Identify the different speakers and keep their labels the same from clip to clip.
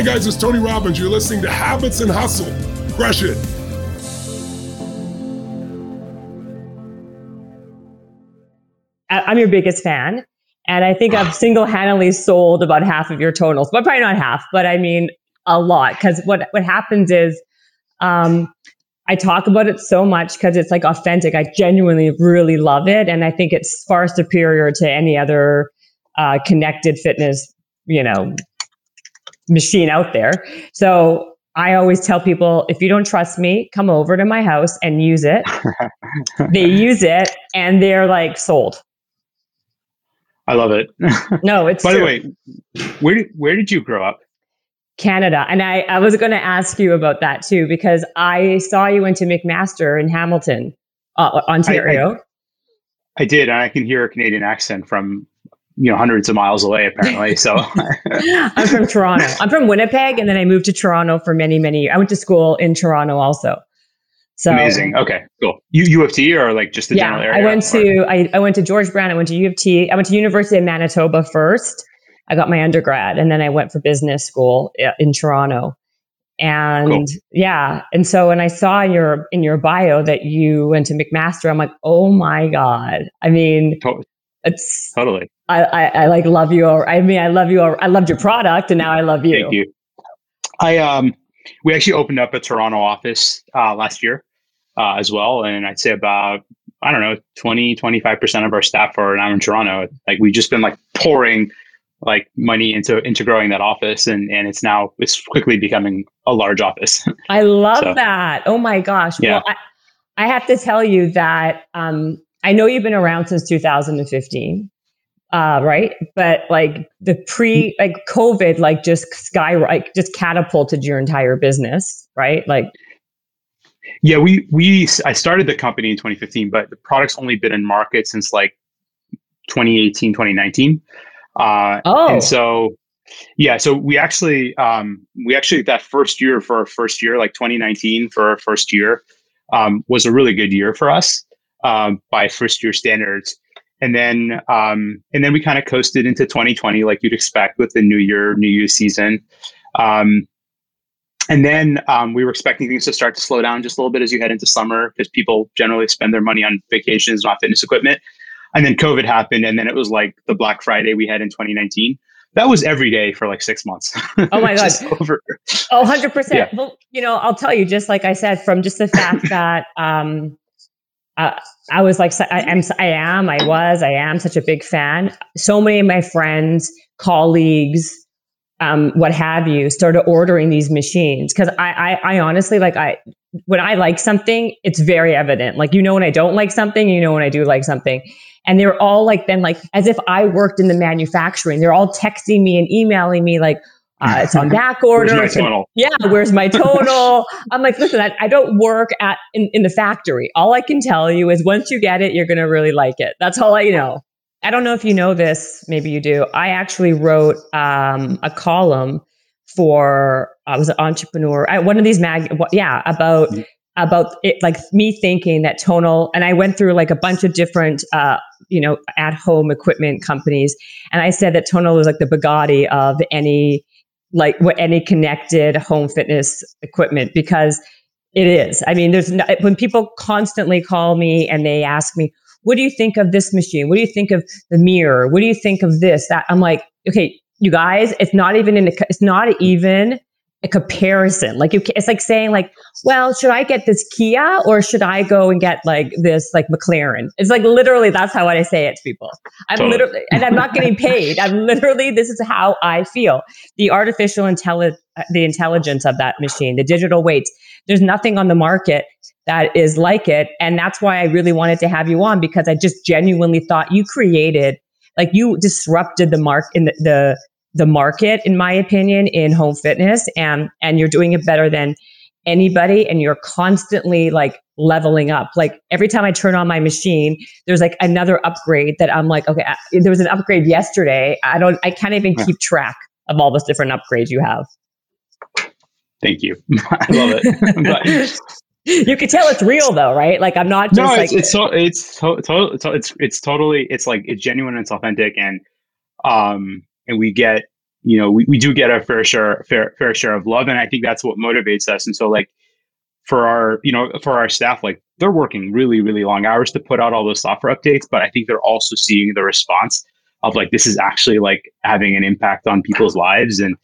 Speaker 1: Hi, guys, it's Tony Robbins. You're listening to Habits and Hustle. Crush it.
Speaker 2: I'm your biggest fan. And I think I've single handedly sold about half of your tonals, but probably not half, but I mean a lot. Because what, what happens is um, I talk about it so much because it's like authentic. I genuinely really love it. And I think it's far superior to any other uh, connected fitness, you know, machine out there. So I always tell people if you don't trust me, come over to my house and use it. they use it and they're like sold.
Speaker 3: I love it.
Speaker 2: No, it's
Speaker 3: By
Speaker 2: true.
Speaker 3: the way, where did, where did you grow up?
Speaker 2: Canada. And I, I was going to ask you about that too, because I saw you went to McMaster in Hamilton, uh, Ontario.
Speaker 3: I did, and I can hear a Canadian accent from you know hundreds of miles away, apparently. So
Speaker 2: I'm from Toronto. I'm from Winnipeg, and then I moved to Toronto for many, many years. I went to school in Toronto also. So
Speaker 3: amazing. Okay, cool. You U of T or like just the
Speaker 2: yeah,
Speaker 3: general area?
Speaker 2: I went to I, I went to George Brown. I went to U of T. I went to University of Manitoba first. I got my undergrad, and then I went for business school uh, in Toronto. And
Speaker 3: Cool.
Speaker 2: yeah, and so when I saw in your in your bio that you went to McMaster, I'm like, oh my god! I mean,
Speaker 3: To-
Speaker 2: it's
Speaker 3: totally.
Speaker 2: I, I, I like love you. al- I mean, I love you. al- I loved your product, and now I love you.
Speaker 3: Thank you. I um, we actually opened up a Toronto office uh, last year uh, as well, and I'd say about I don't know 20 25 percent of our staff are now in Toronto. Like we've just been like pouring like money into into growing that office, and and it's now it's quickly becoming a large office.
Speaker 2: I love
Speaker 3: So-
Speaker 2: that. Oh my gosh.
Speaker 3: Yeah.
Speaker 2: Well, I, I have to tell you that um, I know you've been around since 2015, uh, right? But like the pre, like COVID, like just sky, like just catapulted your entire business, right? Like,
Speaker 3: Yeah, we we I started the company in 2015, but the product's only been in market since like 2018, 2019. Uh,
Speaker 2: oh,
Speaker 3: and so yeah, so we actually um, we actually that first year for our first year, like 2019 for our first year, um, was a really good year for us um, by first year standards. And then um, and then we kind of coasted into 2020 like you'd expect with the new year, new year season. Um, and then um, we were expecting things to start to slow down just a little bit as you head into summer because people generally spend their money on vacations, not fitness equipment. And then COVID happened, and then it was like the Black Friday we had in 2019. That was every day for like six months.
Speaker 2: Oh my
Speaker 3: Just over.
Speaker 2: Oh, 100%.
Speaker 3: Yeah.
Speaker 2: Well, you know, I'll tell you, just like I said, from just the fact that um, uh, I was like, I am, I am, I was, I am such a big fan. So many of my friends, colleagues, um, what have you, started ordering these machines because I, I, I honestly like I when I like something, it's very evident. Like you know when I don't like something, you know when I do like something. And they're all like then like as if I worked in the manufacturing. They're all texting me and emailing me like uh, it's on back order.
Speaker 3: Where's my tonal?
Speaker 2: yeah, where's my total? I'm like, listen, I, I don't work at in, in the factory. All I can tell you is once you get it, you're gonna really like it. That's all I know. I don't know if you know this, maybe you do. I actually wrote um, a column for I was an entrepreneur. I, one of these mag, yeah, about
Speaker 3: Mhm.
Speaker 2: about it, like me thinking that tonal, and I went through like a bunch of different, uh, you know, at home equipment companies, and I said that tonal was like the Bugatti of any like what any connected home fitness equipment because it is. I mean, there's no, when people constantly call me and they ask me, "What do you think of this machine? What do you think of the mirror? What do you think of this?" That I'm like, okay, you guys, it's not even in. A, it's not even a comparison. Like you, it's like saying like, well, should I get this Kia or should I go and get like this like McLaren? It's like literally that's how I say it to people. I'm
Speaker 3: Totally.
Speaker 2: literally, and I'm not getting paid. I'm literally, this is how I feel. The artificial intelli- uh, the intelligence of that machine, the digital weights. There's nothing on the market that is like it, and that's why I really wanted to have you on because I just genuinely thought you created, like you disrupted the mark in the, the the market, in my opinion, in home fitness, and and you're doing it better than anybody, and you're constantly like leveling up. Like every time I turn on my machine, there's like another upgrade that I'm like, okay, I- there was an upgrade yesterday. I don't, I can't even
Speaker 3: Yeah.
Speaker 2: keep track of all those different upgrades you have.
Speaker 3: Thank you. I love it.
Speaker 2: You can tell it's real though, right? Like I'm not just
Speaker 3: no,
Speaker 2: like
Speaker 3: it's it's so, it's to, to, to, it's it's totally it's like it's genuine and it's authentic and um and we get you know, we, we do get a fair share, fair, fair share of love. And I think that's what motivates us. And so like for our, you know, for our staff, like they're working really, really long hours to put out all those software updates, but I think they're also seeing the response of like, this is actually like having an impact on people's lives. And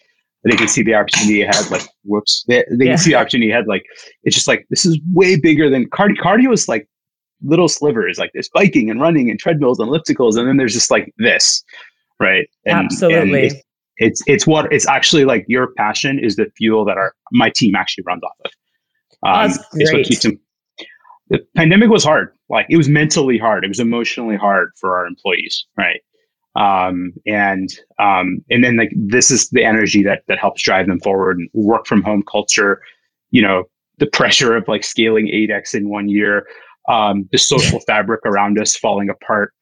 Speaker 3: they can see the opportunity ahead. Like, whoops, they, they yeah. can see the opportunity ahead. Like, it's just like, this is way bigger than cardio. Cardio is like little slivers, like there's biking and running and treadmills and ellipticals. And then there's just like this, right? And,
Speaker 2: Absolutely.
Speaker 3: And it's it's what it's actually like your passion is the fuel that our my team actually runs off of.
Speaker 2: Um, That's great. keeps them.
Speaker 3: The pandemic was hard. Like it was mentally hard. It was emotionally hard for our employees, right? Um, and um, and then like this is the energy that that helps drive them forward. And work from home culture, you know, the pressure of like scaling 8x in one year, um, the social fabric around us falling apart.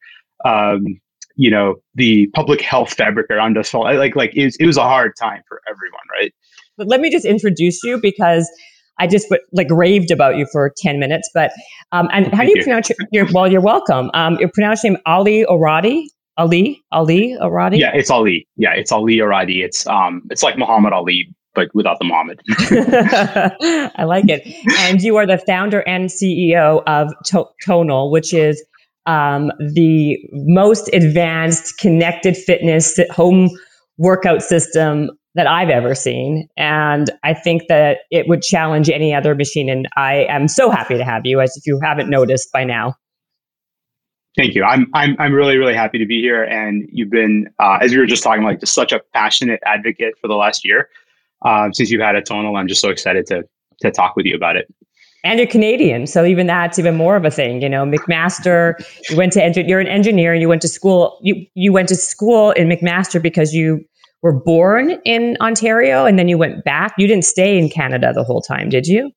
Speaker 3: Um, you know the public health fabric around us like like it was, it was a hard time for everyone right
Speaker 2: but let me just introduce you because I just like raved about you for 10 minutes, but, um, and how do you, you, pronounce your, your, well, you're welcome. Um, your pronounced name Aly Orady, Aly, Aly Orady.
Speaker 3: Yeah, it's Aly. Yeah, it's Aly Orady. It's, um, it's like Muhammad Ali, but without the Muhammad.
Speaker 2: I like it. And you are the founder and CEO of to- Tonal, which is um, the most advanced connected fitness home workout system that I've ever seen. And I think that it would challenge any other machine. And I am so happy to have you, as if you haven't noticed by now.
Speaker 3: Thank you. I'm I'm I'm really really happy to be here, and you've been, uh, as we were just talking, like just such a passionate advocate for the last year um, since you've had a tonal. I'm just so excited to to talk with you about it
Speaker 2: and you're Canadian, so even that's even more of a thing. You know, McMaster. You went to you're an engineer, and you went to school. You you went to school in McMaster because you were born in Ontario, and then you went back. You didn't stay in Canada the whole time, did you?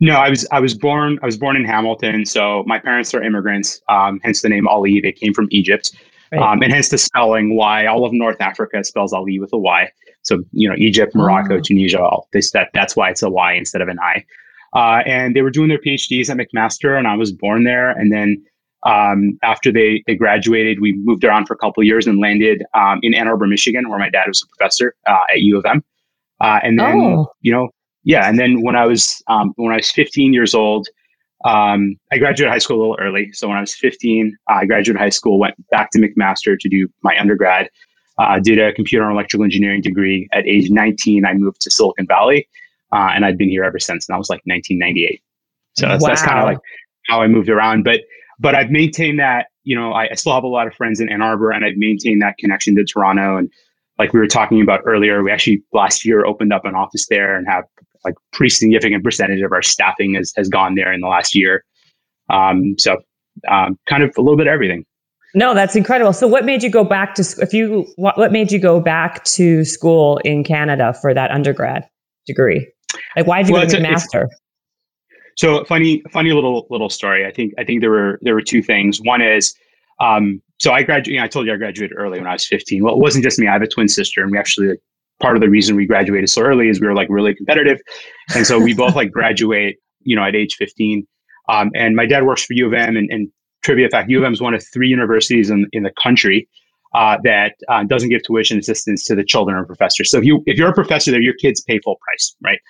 Speaker 3: No, I was I was born I was born in Hamilton. So my parents are immigrants, um, hence the name Aly. They came from Egypt, right. um, and hence the spelling Y. All of North Africa spells Ali with a Y. So you know, Egypt, Morocco, oh. Tunisia, all this that that's why it's a Y instead of an I. Uh, and they were doing their PhDs at McMaster, and I was born there. And then um, after they they graduated, we moved around for a couple years and landed um, in Ann Arbor, Michigan, where my dad was a professor uh, at U of M. Uh, and then oh. you know, yeah. And then when I was um, when I was 15 years old, um, I graduated high school a little early. So when I was 15, I graduated high school, went back to McMaster to do my undergrad. Uh, did a computer and electrical engineering degree. At age 19, I moved to Silicon Valley uh, and I've been here ever since. And I was like 1998. So that's, wow. that's kind of like how I moved around. But but I've maintained that. You know, I, I, still have a lot of friends in Ann Arbor, and I've maintained that connection to Toronto. And like we were talking about earlier, we actually last year opened up an office there and have like pretty significant percentage of our staffing has has gone there in the last year. Um, so um, kind of a little bit of everything.
Speaker 2: No, that's incredible. So, what made you go back to if you what, what made you go back to school in Canada for that undergrad degree? Like, why did you well, go to McMaster?
Speaker 3: So funny, funny little little story. I think I think there were there were two things. One is, um, so I graduated. You know, I told you I graduated early when I was 15. Well, it wasn't just me. I have a twin sister, and we actually part of the reason we graduated so early is we were like really competitive, and so we both like graduate. You know, at age 15. Um, and my dad works for U of M, and, and trivia fact: U of M is one of three universities in in the country uh, that uh, doesn't give tuition assistance to the children of professors. So if you if you're a professor there, your kids pay full price, right?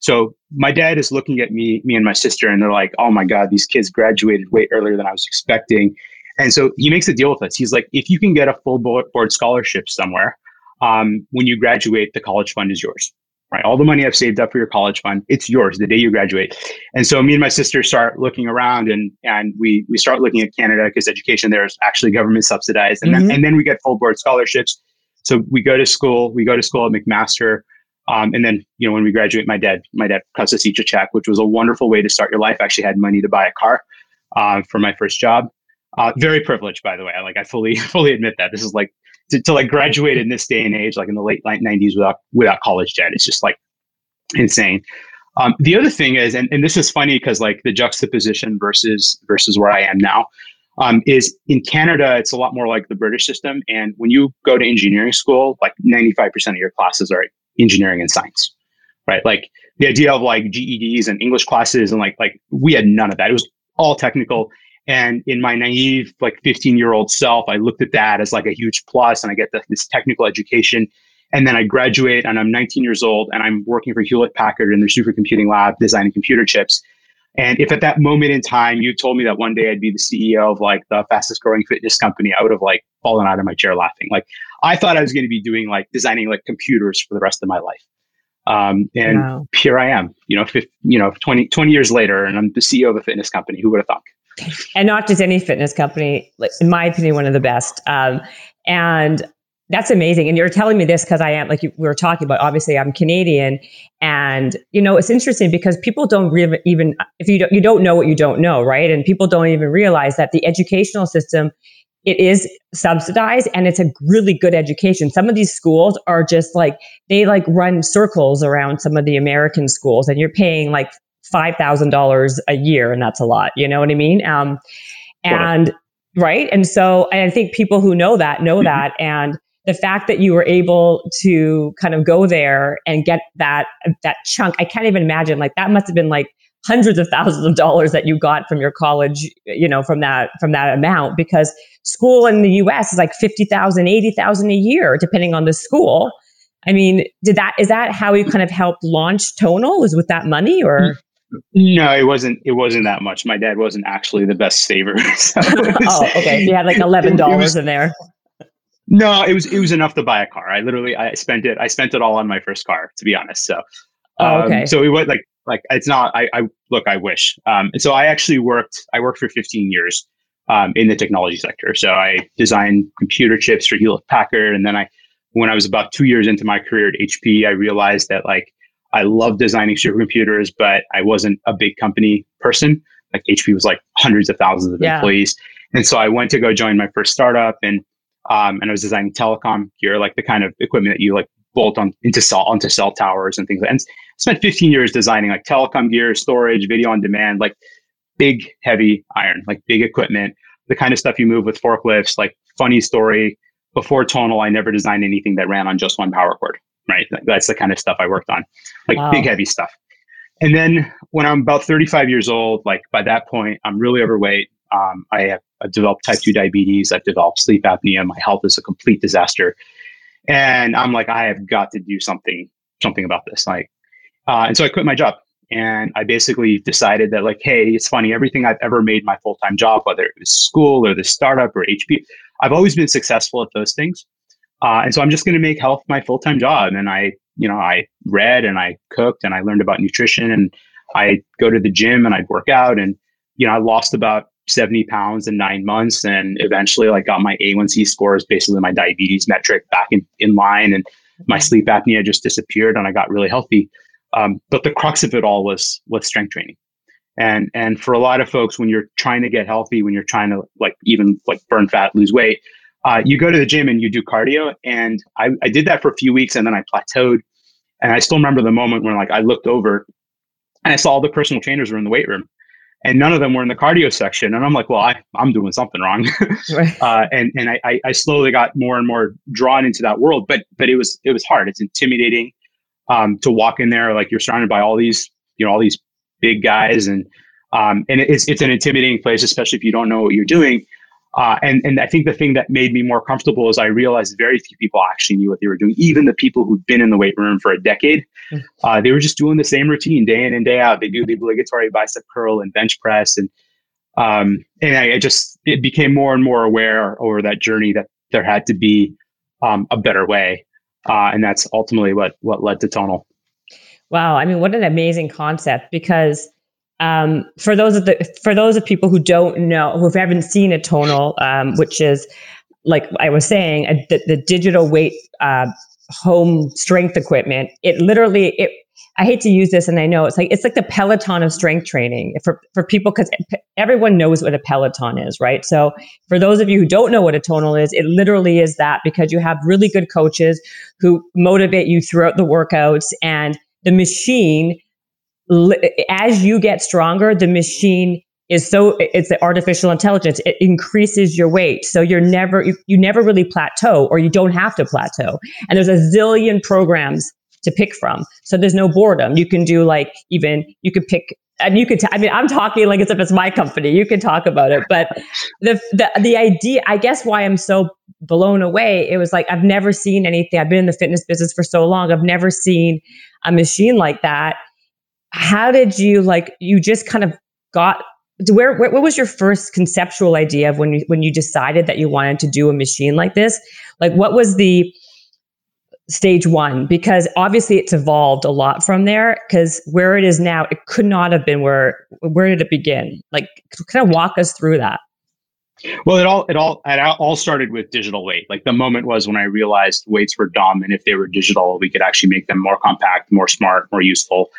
Speaker 3: So my dad is looking at me, me and my sister, and they're like, "Oh my God, these kids graduated way earlier than I was expecting." And so he makes a deal with us. He's like, "If you can get a full board scholarship somewhere, um, when you graduate, the college fund is yours. Right, all the money I've saved up for your college fund, it's yours the day you graduate." And so me and my sister start looking around, and and we we start looking at Canada because education there is actually government subsidized, and mm-hmm. then and then we get full board scholarships. So we go to school. We go to school at McMaster. Um, and then, you know, when we graduate, my dad, my dad cuts us each a check, which was a wonderful way to start your life. I actually had money to buy a car uh, for my first job. Uh, very privileged, by the way. I like I fully fully admit that this is like to, to like graduate in this day and age, like in the late '90s without without college debt. It's just like insane. Um, the other thing is, and, and this is funny because like the juxtaposition versus versus where I am now um, is in Canada, it's a lot more like the British system. And when you go to engineering school, like 95% of your classes are engineering and science, right? Like the idea of like GEDs and English classes and like like we had none of that. It was all technical. And in my naive like 15 year old self, I looked at that as like a huge plus, and I get the, this technical education. And then I graduate and I'm 19 years old and I'm working for Hewlett Packard in their supercomputing lab designing computer chips. And if at that moment in time you told me that one day I'd be the CEO of like the fastest growing fitness company, I would have like fallen out of my chair laughing. Like I thought I was going to be doing like designing like computers for the rest of my life. Um, and wow. here I am, you know, 50, you know, 20, 20 years later, and I'm the CEO of a fitness company. Who would have thought?
Speaker 2: And not just any fitness company, like in my opinion, one of the best. Um, and that's amazing. And you're telling me this because I am, like we were talking about, obviously I'm Canadian. And, you know, it's interesting because people don't really even, if you don't, you don't know what you don't know, right? And people don't even realize that the educational system, it is subsidized and it's a really good education. Some of these schools are just like, they like run circles around some of the American schools and you're paying like $5,000 a year. And that's a lot. You know what I mean? Um, and, right. And so I think people who know that know that. And, the fact that you were able to kind of go there and get that that chunk i can't even imagine like that must have been like hundreds of thousands of dollars that you got from your college you know from that from that amount because school in the us is like 50000 80000 a year depending on the school i mean did that is that how you kind of helped launch tonal was with that money or mm,
Speaker 3: no, it wasn't. It wasn't that much. My dad wasn't actually the best saver. So
Speaker 2: was, oh, okay. You had like eleven dollars in there.
Speaker 3: No, it was it was enough to buy a car. I literally I spent it I spent it all on my first car to be honest. So
Speaker 2: oh, um, okay.
Speaker 3: so it was like like it's not I, I look I wish. Um, and so I actually worked I worked for 15 years um, in the technology sector. So I designed computer chips for Hewlett Packard, and then I when I was about two years into my career at HP, I realized that like I love designing supercomputers, but I wasn't a big company person. Like HP was like hundreds of thousands of yeah. employees, and so I went to go join my first startup and um, and I was designing telecom gear, like the kind of equipment that you like bolt on into cell onto cell towers and things. Like and I spent 15 years designing like telecom gear, storage, video on demand, like big, heavy iron, like big equipment, the kind of stuff you move with forklifts. Like funny story, before Tonal, I never designed anything that ran on just one power cord. Right, that's the kind of stuff I worked on, like wow. big, heavy stuff. And then when I'm about 35 years old, like by that point, I'm really overweight. Um, I have I've developed type 2 diabetes. I've developed sleep apnea. My health is a complete disaster. And I'm like, I have got to do something, something about this. Like, uh, and so I quit my job and I basically decided that like, hey, it's funny. Everything I've ever made my full time job, whether it was school or the startup or HP, I've always been successful at those things. Uh, and so I'm just going to make health my full time job. And I, you know, I read and I cooked and I learned about nutrition and I go to the gym and I'd work out and you know I lost about 70 pounds in nine months and eventually like got my A1C scores, basically my diabetes metric back in, in line and my sleep apnea just disappeared and I got really healthy. Um, but the crux of it all was was strength training. And and for a lot of folks, when you're trying to get healthy, when you're trying to like even like burn fat, lose weight, uh, you go to the gym and you do cardio. And I, I did that for a few weeks and then I plateaued. And I still remember the moment when like I looked over and I saw all the personal trainers were in the weight room and none of them were in the cardio section. And I'm like, well, I, I'm doing something wrong. right. uh, and and I, I slowly got more and more drawn into that world, but but it was it was hard. It's intimidating um, to walk in there like you're surrounded by all these you know all these big guys and um, and it's it's an intimidating place, especially if you don't know what you're doing. Uh, and and I think the thing that made me more comfortable is I realized very few people actually knew what they were doing. Even the people who'd been in the weight room for a decade, hmm. uh, they were just doing the same routine day in and day out. They do the obligatory bicep curl and bench press, and um, and I, I just it became more and more aware over that journey that there had to be um, a better way, uh, and that's ultimately what what led to Tonal.
Speaker 2: Wow, I mean, what an amazing concept because um, for those of the for those of people who don't know who haven't seen a tonal, um, which is like I was saying, a, the, the, digital weight uh, home strength equipment. It literally it. I hate to use this, and I know it's like it's like the Peloton of strength training for for people because everyone knows what a Peloton is, right? So for those of you who don't know what a tonal is, it literally is that because you have really good coaches who motivate you throughout the workouts, and the machine as you get stronger, the machine is so it's the artificial intelligence it increases your weight so you're never you, you never really plateau or you don't have to plateau and there's a zillion programs to pick from so there's no boredom you can do like even you could pick and you could t- I mean i'm talking like as if it's my company you can talk about it but the, the the idea i guess why i'm so blown away. It was like, I've never seen anything. I've been in the fitness business for so long. I've never seen a machine like that. How did you like, you just kind of got where, where, what was your first conceptual idea of when you when you decided that you wanted to do a machine like this? Like what was the stage one? Because obviously it's evolved a lot from there because where it is now it could not have been where where did it begin? Like kind of walk us through that.
Speaker 3: Well it all it all it all started with digital weight. Like the moment was when i realized weights were dumb and if they were digital we could actually make them more compact more smart more useful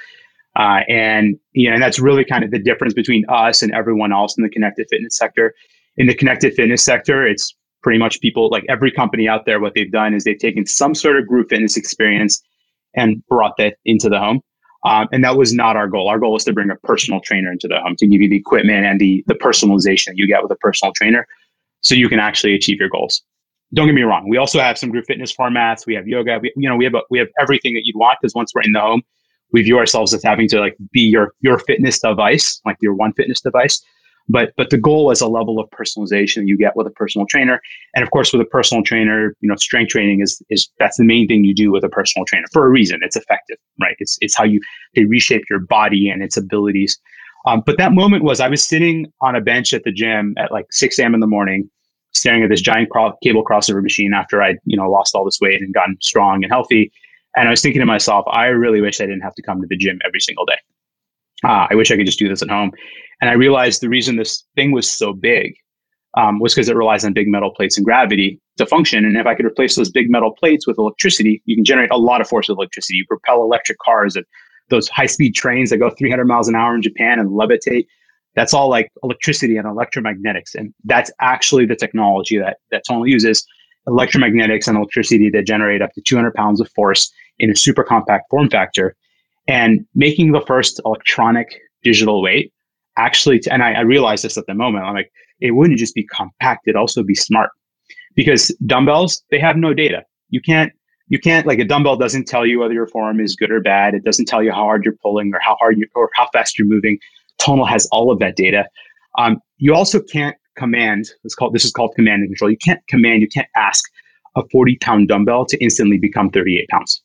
Speaker 3: uh, and you know and that's really kind of the difference between us and everyone else in the connected fitness sector in the connected fitness sector it's pretty much people like every company out there, what they've done is they've taken some sort of group fitness experience and brought that into the home. Um, and that was not our goal. Our goal was to bring a personal trainer into the home to give you the equipment and the the personalization that you get with a personal trainer, so you can actually achieve your goals. Don't get me wrong. We also have some group fitness formats. We have yoga. We, you know, we have a, we have everything that you'd want because once we're in the home, we view ourselves as having to like be your your fitness device, like your one fitness device. But but the goal is a level of personalization you get with a personal trainer. And of course, with a personal trainer, you know, strength training is is that's the main thing you do with a personal trainer for a reason. It's effective, right? It's it's how you they reshape your body and its abilities. Um, but that moment was I was sitting on a bench at the gym at like 6 a.m. in the morning, staring at this giant cable crossover machine after I'd you know lost all this weight and gotten strong and healthy. And I was thinking to myself, I really wish I didn't have to come to the gym every single day. Uh, I wish I could just do this at home. And I realized the reason this thing was so big um, was because it relies on big metal plates and gravity to function. And if I could replace those big metal plates with electricity, you can generate a lot of force with electricity. You propel electric cars and those high speed trains that go 300 miles an hour in Japan and levitate. That's all like electricity and electromagnetics. And that's actually the technology that, that Tonal uses electromagnetics and electricity that generate up to 200 pounds of force in a super compact form factor. And making the first electronic digital weight actually, and I, I realized this at the moment, I'm like, it wouldn't just be compact, it'd also be smart. Because dumbbells, they have no data. You can't, you can't, like a dumbbell doesn't tell you whether your form is good or bad. It doesn't tell you how hard you're pulling or how hard you, or how fast you're moving. Tonal has all of that data. Um, you also can't command, it's called, this is called command and control. You can't command, you can't ask a 40 pound dumbbell to instantly become 38 pounds.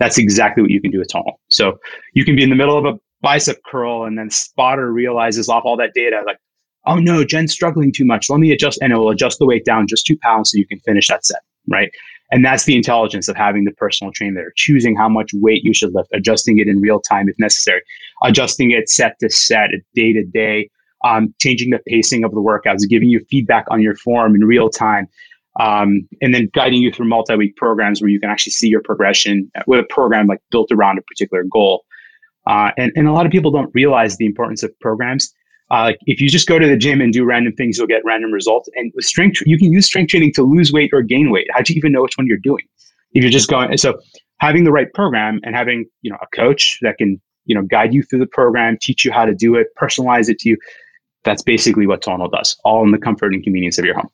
Speaker 3: That's exactly what you can do with Tonal. So you can be in the middle of a bicep curl and then spotter realizes off all that data like oh no jen's struggling too much let me adjust and it will adjust the weight down just two pounds so you can finish that set right and that's the intelligence of having the personal trainer choosing how much weight you should lift adjusting it in real time if necessary adjusting it set to set day to day um, changing the pacing of the workouts giving you feedback on your form in real time um, and then guiding you through multi-week programs where you can actually see your progression with a program like built around a particular goal uh, and, and a lot of people don't realize the importance of programs. Uh, like if you just go to the gym and do random things, you'll get random results. And with strength, you can use strength training to lose weight or gain weight. How do you even know which one you're doing? If you're just going, so having the right program and having you know a coach that can you know guide you through the program, teach you how to do it, personalize it to you. That's basically what Tonal does, all in the comfort and convenience of your home.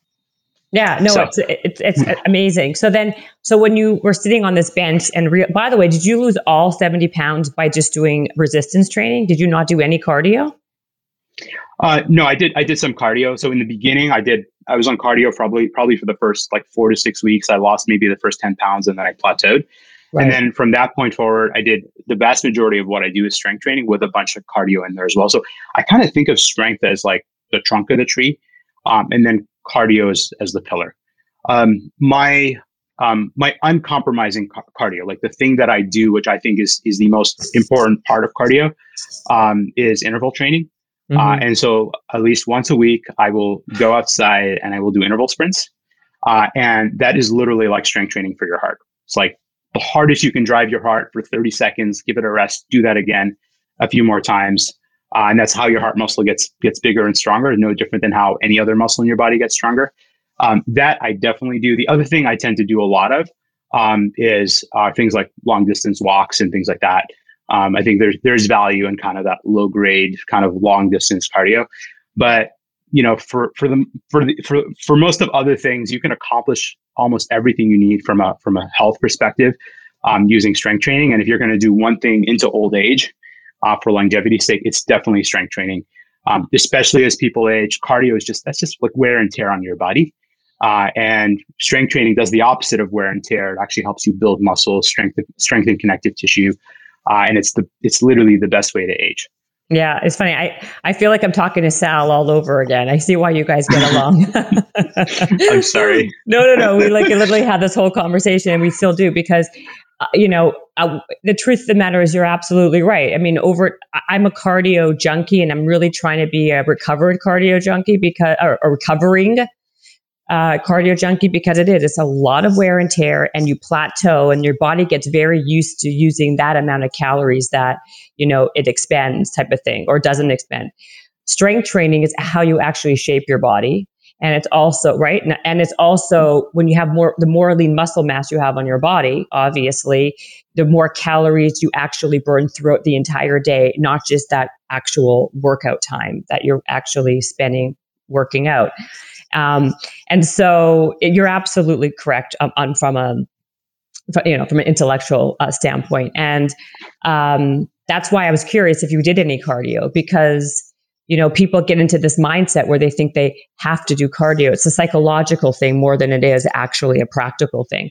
Speaker 2: Yeah, no, so. it's, it's it's amazing. So then, so when you were sitting on this bench, and re- by the way, did you lose all seventy pounds by just doing resistance training? Did you not do any cardio?
Speaker 3: Uh, no, I did. I did some cardio. So in the beginning, I did. I was on cardio probably probably for the first like four to six weeks. I lost maybe the first ten pounds, and then I plateaued. Right. And then from that point forward, I did the vast majority of what I do is strength training with a bunch of cardio in there as well. So I kind of think of strength as like the trunk of the tree, um, and then cardio as, as the pillar. Um, my um, my uncompromising ca- cardio, like the thing that I do, which I think is is the most important part of cardio, um, is interval training. Uh, mm-hmm. Uh, and so, at least once a week, I will go outside and I will do interval sprints. Uh, and that is literally like strength training for your heart. It's like the hardest you can drive your heart for 30 seconds, give it a rest, do that again a few more times. Uh, and that's how your heart muscle gets gets bigger and stronger. No different than how any other muscle in your body gets stronger. Um, that I definitely do. The other thing I tend to do a lot of um, is uh, things like long distance walks and things like that. Um, I think there's there's value in kind of that low grade kind of long distance cardio, but you know for for the for the for for most of other things you can accomplish almost everything you need from a from a health perspective um, using strength training. And if you're going to do one thing into old age, uh, for longevity's sake, it's definitely strength training. Um, especially as people age, cardio is just that's just like wear and tear on your body. Uh, and strength training does the opposite of wear and tear. It actually helps you build muscle, strengthen, strengthen connective tissue, uh, and it's the it's literally the best way to age.
Speaker 2: Yeah, it's funny. I, I feel like I'm talking to Sal all over again. I see why you guys get along.
Speaker 3: I'm sorry.
Speaker 2: No, no, no. We like literally had this whole conversation, and we still do because, uh, you know, uh, the truth of the matter is you're absolutely right. I mean, over I'm a cardio junkie, and I'm really trying to be a recovered cardio junkie because or, or recovering uh, cardio junkie because it is. It's a lot of wear and tear, and you plateau, and your body gets very used to using that amount of calories that you know it expends, type of thing, or doesn't expend. Strength training is how you actually shape your body, and it's also right, and it's also when you have more, the more lean muscle mass you have on your body, obviously, the more calories you actually burn throughout the entire day, not just that actual workout time that you're actually spending working out. Um, and so you're absolutely correct on, on, from a you know from an intellectual uh, standpoint, and um, that's why I was curious if you did any cardio because you know people get into this mindset where they think they have to do cardio. It's a psychological thing more than it is actually a practical thing.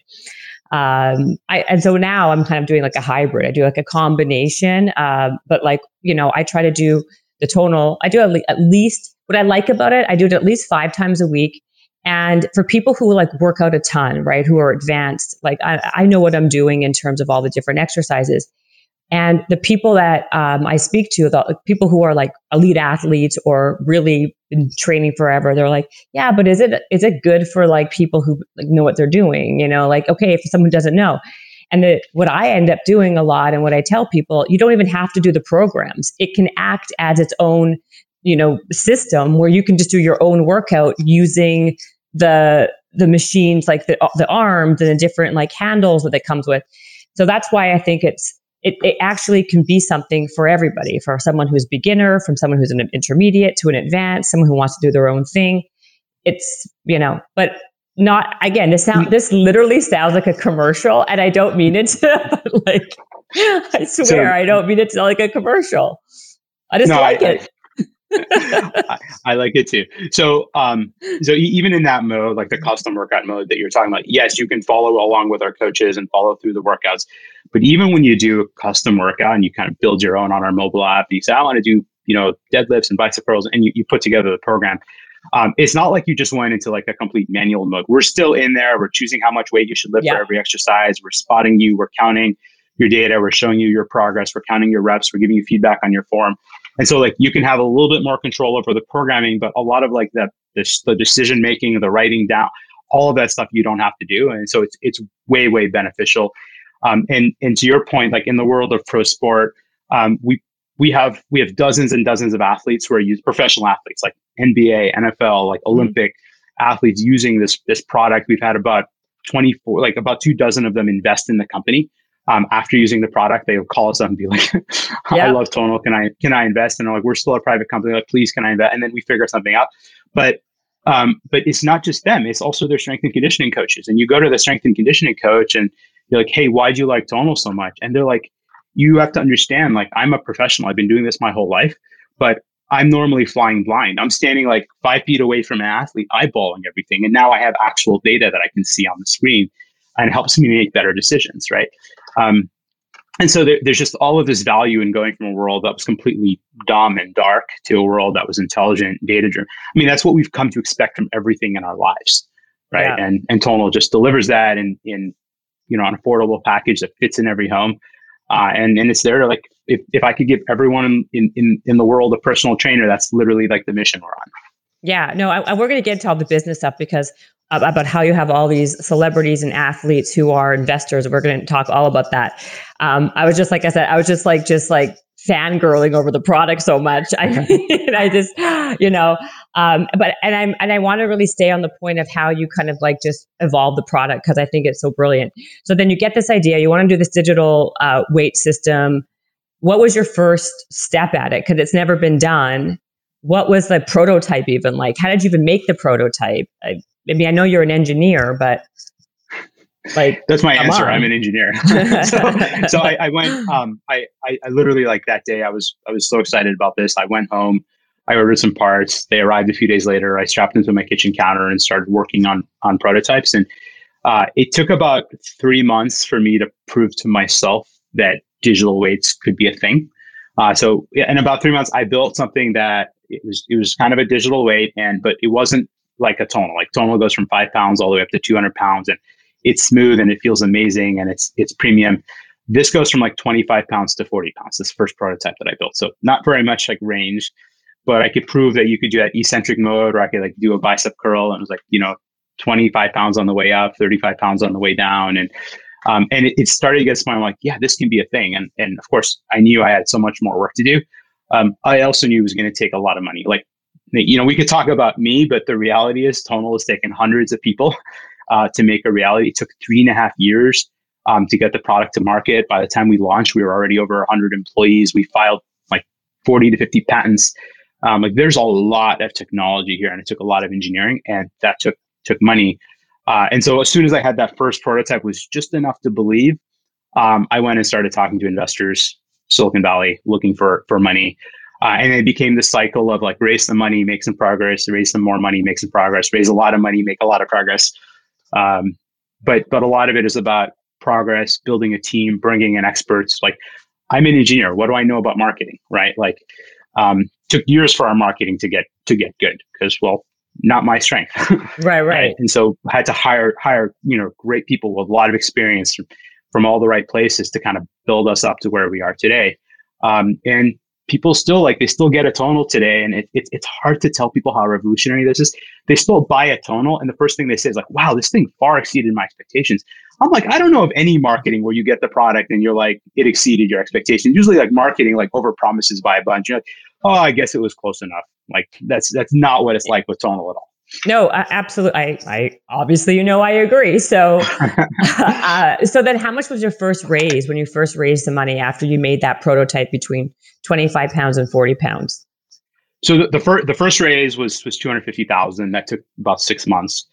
Speaker 2: Um, I, and so now I'm kind of doing like a hybrid. I do like a combination, uh, but like you know, I try to do the tonal. I do at, le- at least what I like about it, I do it at least five times a week. And for people who like work out a ton, right, who are advanced, like I, I know what I'm doing in terms of all the different exercises. And the people that um, I speak to, the people who are like elite athletes or really been training forever, they're like, yeah, but is it is it good for like people who like, know what they're doing? You know, like okay, if someone doesn't know. And the, what I end up doing a lot, and what I tell people, you don't even have to do the programs. It can act as its own you know system where you can just do your own workout using the the machines like the the arms and the different like handles that it comes with. So that's why i think it's it, it actually can be something for everybody for someone who's beginner from someone who's an intermediate to an advanced someone who wants to do their own thing. It's you know but not again this sound mm. this literally sounds like a commercial and i don't mean it to like i swear so, i don't mean it to like a commercial. I just no, like I, it
Speaker 3: I, I, like it too. So, um, so even in that mode, like the custom workout mode that you're talking about, yes, you can follow along with our coaches and follow through the workouts. But even when you do a custom workout and you kind of build your own on our mobile app, you say, I want to do, you know, deadlifts and bicep curls, and you, you put together the program. Um, it's not like you just went into like a complete manual mode. We're still in there. We're choosing how much weight you should lift yeah. for every exercise. We're spotting you. We're counting your data. We're showing you your progress. We're counting your reps. We're giving you feedback on your form. And so like you can have a little bit more control over the programming, but a lot of like the the, the decision making, the writing down, all of that stuff you don't have to do. And so it's it's way way beneficial. Um, and and to your point, like in the world of pro sport, um, we we have we have dozens and dozens of athletes who are used professional athletes like NBA, NFL, like mm-hmm. Olympic mm-hmm. athletes using this this product. We've had about 24 like about two dozen of them invest in the company um, after using the product, they would call us up and be like, "I love Tonal. Can I can I invest?" And I'm like, "We're still a private company. Like, please, can I invest?" And then we figure something out. But um, but it's not just them; it's also their strength and conditioning coaches. And you go to the strength and conditioning coach, and you're like, "Hey, why do you like Tonal so much?" And they're like, "You have to understand. Like, I'm a professional. I've been doing this my whole life, but." I'm normally flying blind. I'm standing like five feet away from an athlete, eyeballing everything. And now I have actual data that I can see on the screen and helps me make better decisions, right? Um, and so there, there's just all of this value in going from a world that was completely dumb and dark to a world that was intelligent, data driven. I mean, that's what we've come to expect from everything in our lives, right? Yeah. And and Tonal just delivers that in in you know an affordable package that fits in every home, uh, and and it's there to like if if I could give everyone in in in the world a personal trainer, that's literally like the mission we're on.
Speaker 2: Yeah, no, I, we're going to get into all the business stuff because about how you have all these celebrities and athletes who are investors. We're going to talk all about that. Um, I was just like I said, I was just like just like fangirling over the product so much. I mean, I just, you know, um, but and I'm and I want to really stay on the point of how you kind of like just evolve the product because I think it's so brilliant. So then you get this idea, you want to do this digital uh, weight system. What was your first step at it? Because it's never been done. What was the prototype even like? How did you even make the prototype? I, I mean, I know you're an engineer, but like
Speaker 3: that's my answer. On. I'm an engineer. so, so I, I, went. Um, I, I, I literally like that day. I was I was so excited about this. I went home. I ordered some parts. They arrived a few days later. I strapped them to my kitchen counter and started working on on prototypes. And uh, it took about three months for me to prove to myself that digital weights could be a thing. Uh, so in about three months, I built something that it was it was kind of a digital weight, and but it wasn't like a tonal. Like tonal goes from five pounds all the way up to 200 pounds, and it's smooth and it feels amazing and it's it's premium. This goes from like 25 pounds to 40 pounds. This first prototype that I built, so not very much like range, but I could prove that you could do that eccentric mode, or I could like do a bicep curl, and it was like you know 25 pounds on the way up, 35 pounds on the way down, and um, and it, it, started to get to I'm like, yeah, this can be a thing. And and of course, I knew I had so much more work to do. Um, I also knew it was going to take a lot of money. Like, you know, we could talk about me, but the reality is, Tonal has taken hundreds of people uh, to make a reality. It took three and a half years um, to get the product to market. By the time we launched, we were already over 100 employees. We filed like 40 to 50 patents. Um, like, there's a lot of technology here, and it took a lot of engineering, and that took took money. Uh, and so as soon as I had that first prototype was just enough to believe, um, I went and started talking to investors, Silicon Valley, looking for for money. Uh, and it became the cycle of like raise some money, make some progress, raise some more money, make some progress, raise a lot of money, make a lot of progress. Um, but but a lot of it is about progress, building a team, bringing in experts. Like I'm an engineer. What do I know about marketing? Right? Like um, took years for our marketing to get to get good because well not my strength.
Speaker 2: right, right.
Speaker 3: And so I had to hire hire, you know, great people with a lot of experience from, from all the right places to kind of build us up to where we are today. Um, and people still like they still get a tonal today and it, it, it's hard to tell people how revolutionary this is. They still buy a tonal and the first thing they say is like wow this thing far exceeded my expectations. I'm like i don't know of any marketing where you get the product and you're like it exceeded your expectations. Usually like marketing like over promises by a bunch. You're like oh i guess it was close enough. Like that's that's not what it's like with tonal at all
Speaker 2: no, absolutely. I, I obviously, you know, I agree. So, uh, so then, how much was your first raise when you first raised the money after you made that prototype between twenty five pounds and forty pounds?
Speaker 3: So the, the first the first raise was was two hundred fifty thousand. That took about six months.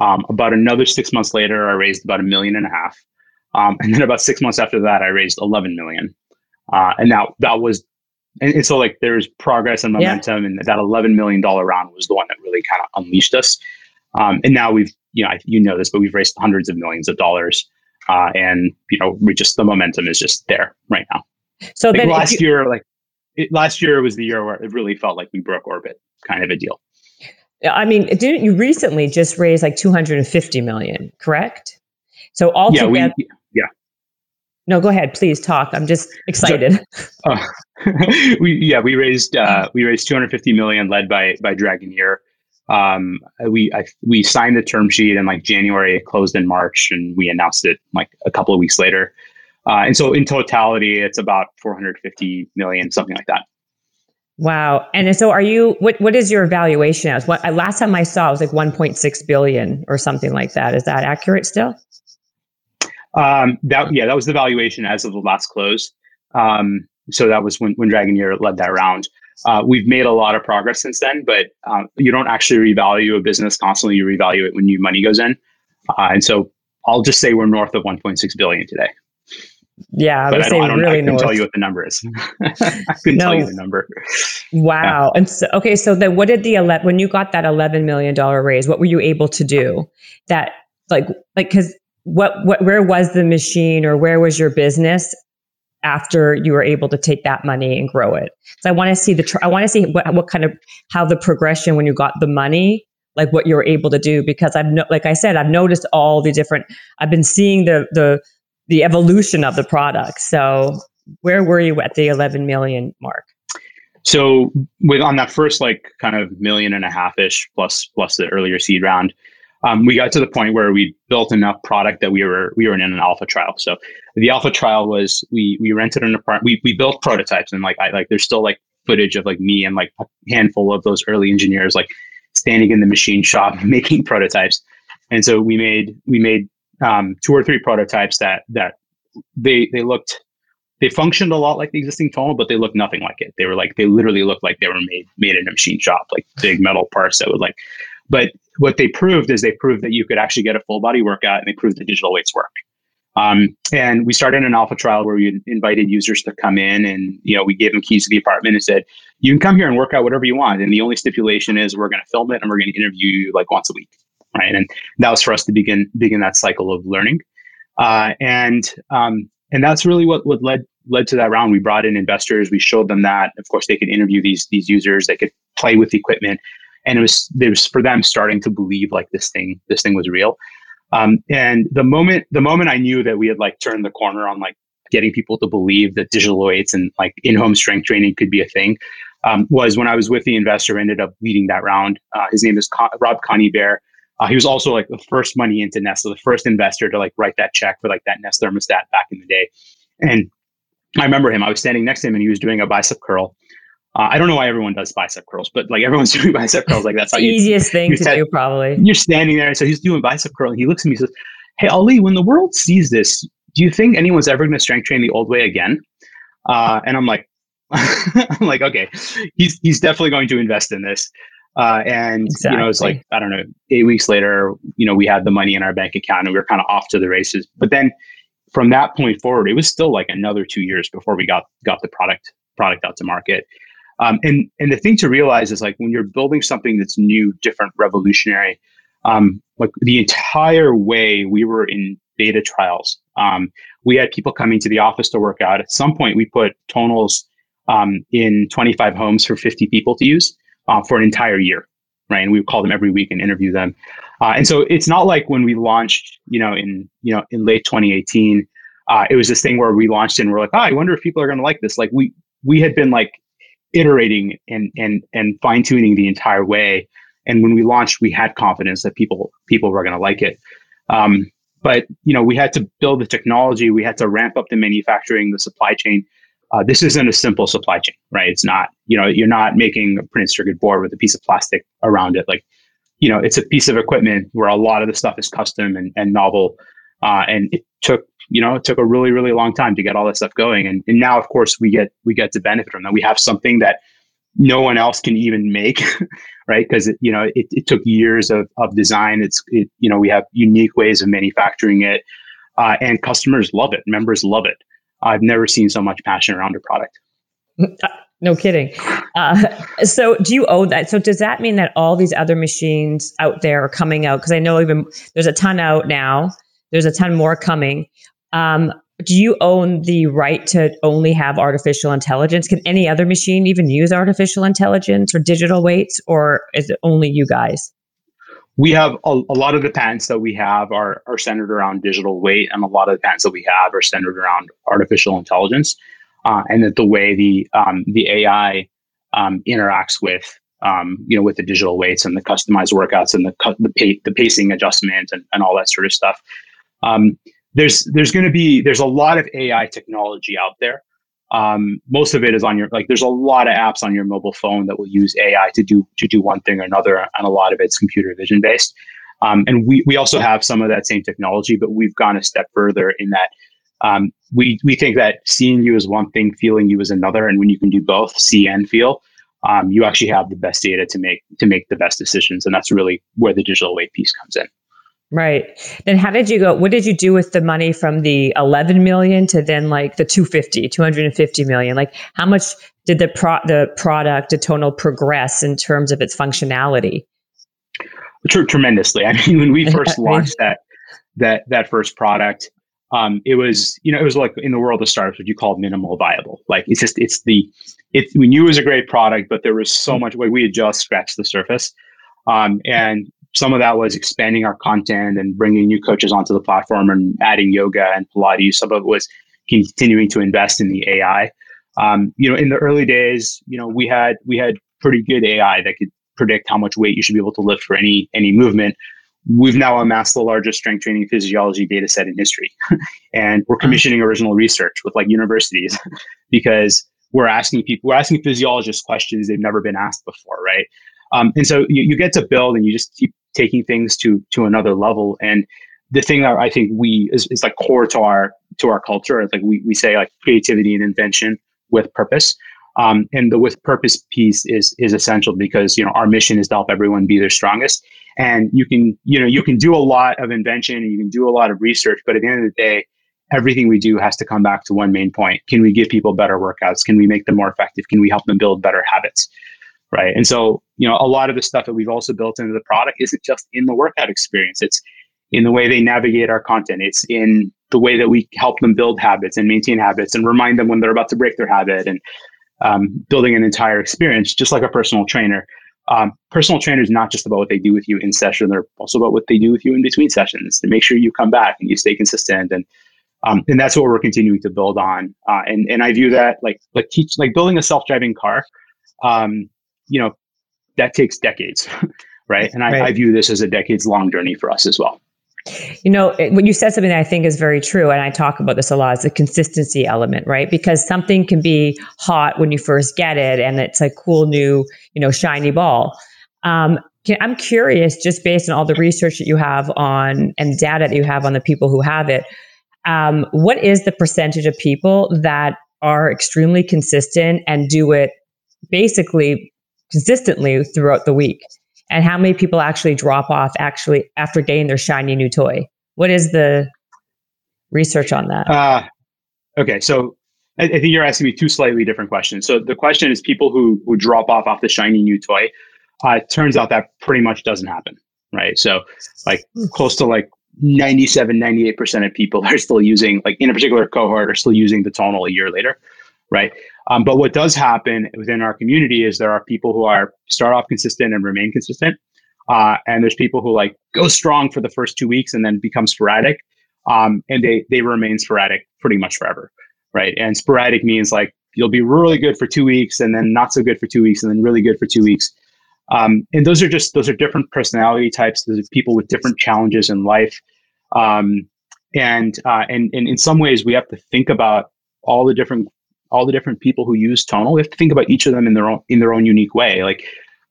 Speaker 3: Um, about another six months later, I raised about a million and a half, um, and then about six months after that, I raised eleven million. Uh, and now that was and, and so like there's progress and momentum, yeah. and that eleven million dollar round was the one that really kind of unleashed us. Um, and now we've you know you know this, but we've raised hundreds of millions of dollars, uh, and you know we just the momentum is just there right now. So like then last you, year, like it, last year was the year where it really felt like we broke orbit, kind of a deal.
Speaker 2: I mean, didn't you recently just raise like 250 million, correct? So all yeah, together, we, no, go ahead, please talk. I'm just excited. So, uh,
Speaker 3: we yeah, we raised uh, we raised 250 million, led by by Dragoneer. Um, we I, we signed the term sheet in like January, it closed in March, and we announced it like a couple of weeks later. Uh, and so in totality, it's about 450 million, something like that.
Speaker 2: Wow. And so are you what what is your valuation as? What last time I saw it was like 1.6 billion or something like that. Is that accurate still?
Speaker 3: Um, that yeah, that was the valuation as of the last close. Um, so that was when when Dragoneer led that round. Uh, we've made a lot of progress since then, but um, you don't actually revalue a business constantly. You revalue it when new money goes in, uh, and so I'll just say we're north of 1.6 billion today.
Speaker 2: Yeah, I would I say I don't, really I
Speaker 3: can tell you what the number is. I couldn't no. tell you the number.
Speaker 2: Wow. Yeah. And so, okay, so then what did the 11, when you got that $11 million raise, what were you able to do that like, like, cause what, what, where was the machine or where was your business after you were able to take that money and grow it? So I want to see the, tr- I want to see what, what kind of, how the progression when you got the money, like what you were able to do, because I've, no, like I said, I've noticed all the different, I've been seeing the, the, the evolution of the product. So where were you at the 11 million mark?
Speaker 3: So with on that first like kind of million and a half ish plus plus the earlier seed round, um, we got to the point where we built enough product that we were we were in an alpha trial. So the alpha trial was we we rented an apartment. We we built prototypes and like I like there's still like footage of like me and like a handful of those early engineers like standing in the machine shop making prototypes. And so we made we made um, two or three prototypes that that they they looked they functioned a lot like the existing tonal, but they looked nothing like it. They were like they literally looked like they were made made in a machine shop, like big metal parts that would like. But what they proved is they proved that you could actually get a full body workout and they proved the digital weights work. Um, and we started an alpha trial where we invited users to come in and, you know, we gave them keys to the apartment and said, you can come here and work out whatever you want. And the only stipulation is we're going to film it and we're going to interview you like once a week. Right. And that was for us to begin, begin that cycle of learning. Uh, and, um, and that's really what, what led, led to that round. We brought in investors. We showed them that of course they could interview these, these users. They could play with the equipment and it was, was for them starting to believe like this thing, this thing was real. Um, and the moment the moment I knew that we had like turned the corner on like getting people to believe that digital weights and like in-home strength training could be a thing um, was when I was with the investor, ended up leading that round. Uh, his name is Con- Rob Coneybeare. Uh, he was also like the first money into Nestle, the first investor to like write that check for like that Nest thermostat back in the day. And I remember him. I was standing next to him, and he was doing a bicep curl. Uh, I don't know why everyone does bicep curls, but like everyone's doing bicep curls. Like that's
Speaker 2: the easiest thing to do, probably.
Speaker 3: You're standing there, and so he's doing bicep curl, and he looks at me and says, "Hey, Aly, when the world sees this, do you think anyone's ever going to strength train the old way again?" Uh, and I'm like, I'm like, okay, he's he's definitely going to invest in this. Uh, and exactly. you know, it's like I don't know, eight weeks later, you know, we had the money in our bank account, and we were kind of off to the races. But then from that point forward, it was still like another two years before we got got the product product out to market. Um, and and the thing to realize is like when you're building something that's new, different, revolutionary, um, like the entire way we were in beta trials, um, we had people coming to the office to work out. At some point, we put tonals um, in 25 homes for 50 people to use uh, for an entire year, right? And we would call them every week and interview them. Uh, and so it's not like when we launched, you know, in you know in late 2018, uh, it was this thing where we launched and we're like, oh, I wonder if people are going to like this. Like we we had been like iterating and and and fine tuning the entire way. And when we launched, we had confidence that people people were going to like it. Um, but you know, we had to build the technology. We had to ramp up the manufacturing, the supply chain. Uh, this isn't a simple supply chain, right? It's not. You know, you're not making a printed circuit board with a piece of plastic around it. Like, you know, it's a piece of equipment where a lot of the stuff is custom and, and novel. Uh, and it took you know, it took a really, really long time to get all this stuff going. And, and now, of course, we get we get to benefit from that. We have something that no one else can even make, right? Because you know, it, it took years of, of design. It's it, you know, we have unique ways of manufacturing it, uh, and customers love it. Members love it. I've never seen so much passion around a product.
Speaker 2: No kidding. Uh, so, do you own that? So, does that mean that all these other machines out there are coming out? Because I know even there's a ton out now. There's a ton more coming. Um, do you own the right to only have artificial intelligence? Can any other machine even use artificial intelligence or digital weights, or is it only you guys?
Speaker 3: We have a, a, lot of the patents that we have are, are centered around digital weight, and a lot of the patents that we have are centered around artificial intelligence, uh, and that the way the um, the AI um, interacts with um, you know with the digital weights and the customized workouts and the the, pa- the pacing adjustment and, and all that sort of stuff. Um, there's there's going to be there's a lot of AI technology out there. Um, most of it is on your like there's a lot of apps on your mobile phone that will use AI to do to do one thing or another, and a lot of it's computer vision based. Um, and we we also have some of that same technology, but we've gone a step further in that um, we we think that seeing you is one thing, feeling you is another, and when you can do both, see and feel, um, you actually have the best data to make to make the best decisions, and that's really where the digital weight piece comes in.
Speaker 2: Right. Then how did you go? What did you do with the money from the 11 million to then like the 250, 250 million? Like how much did the pro- the product, the tonal progress in terms of its functionality?
Speaker 3: tremendously. I mean, when we first launched that, that, that first product, um, it was, you know, it was like in the world of startups, what you call minimal viable. Like it's just, it's the, it, we knew it was a great product, but there was so mm. much, like we had just scratched the surface. Um, and some of that was expanding our content and bringing new coaches onto the platform and adding yoga and Pilates. Some of it was continuing to invest in the AI. Um, you know, in the early days, you know, we had we had pretty good AI that could predict how much weight you should be able to lift for any any movement. We've now amassed the largest strength training physiology data set in history, and we're commissioning original research with like universities because we're asking people, we're asking physiologists questions they've never been asked before, right? Um, and so you, you get to build and you just keep taking things to to another level. And the thing that I think we is, is like core to our to our culture is like we, we say like creativity and invention with purpose. Um, and the with purpose piece is is essential because you know our mission is to help everyone be their strongest. And you can you know you can do a lot of invention and you can do a lot of research, but at the end of the day, everything we do has to come back to one main point. Can we give people better workouts? Can we make them more effective? Can we help them build better habits? Right. And so, you know, a lot of the stuff that we've also built into the product isn't just in the workout experience. It's in the way they navigate our content. It's in the way that we help them build habits and maintain habits and remind them when they're about to break their habit and um, building an entire experience, just like a personal trainer. Um, personal trainer is not just about what they do with you in session; they're also about what they do with you in between sessions to make sure you come back and you stay consistent. And um, and that's what we're continuing to build on. Uh, and and I view that like like teach like building a self driving car. Um, you know, that takes decades, right? And I, right. I view this as a decades long journey for us as well.
Speaker 2: You know, when you said something that I think is very true, and I talk about this a lot, is the consistency element, right? Because something can be hot when you first get it, and it's a cool new, you know, shiny ball. Um, can, I'm curious, just based on all the research that you have on and data that you have on the people who have it, um, what is the percentage of people that are extremely consistent and do it basically consistently throughout the week? and how many people actually drop off actually after getting their shiny new toy? What is the research on that? Uh,
Speaker 3: okay, so I, I, think you're asking me two slightly different questions. So the question is people who who drop off off the shiny new toy. Uh, it turns out that pretty much doesn't happen, right? So like close to like 97, 98% of people are still using, like in a particular cohort, are still using the tonal a year later, right? Um, but what does happen within our community is there are people who are start off consistent and remain consistent. Uh, and there's people who like go strong for the first two weeks and then become sporadic. Um, and they, they remain sporadic pretty much forever. Right. And sporadic means like you'll be really good for two weeks and then not so good for two weeks and then really good for two weeks. Um, and those are just, those are different personality types. Those are people with different challenges in life. Um, and, uh, and, and in some ways we have to think about all the different all the different people who use tonal we have to think about each of them in their own in their own unique way. Like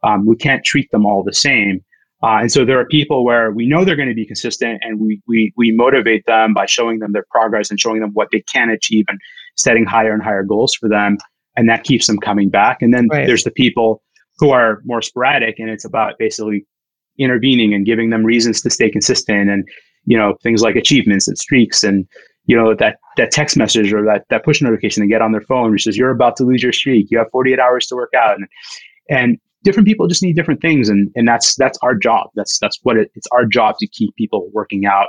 Speaker 3: um, we can't treat them all the same. Uh, and so there are people where we know they're going to be consistent and we, we we motivate them by showing them their progress and showing them what they can achieve and setting higher and higher goals for them. And that keeps them coming back. And then right. there's the people who are more sporadic and it's about basically intervening and giving them reasons to stay consistent and you know things like achievements and streaks and you know that that text message or that that push notification they get on their phone which says you're about to lose your streak. You have 48 hours to work out. And and different people just need different things. And and that's that's our job. That's that's what it, it's our job to keep people working out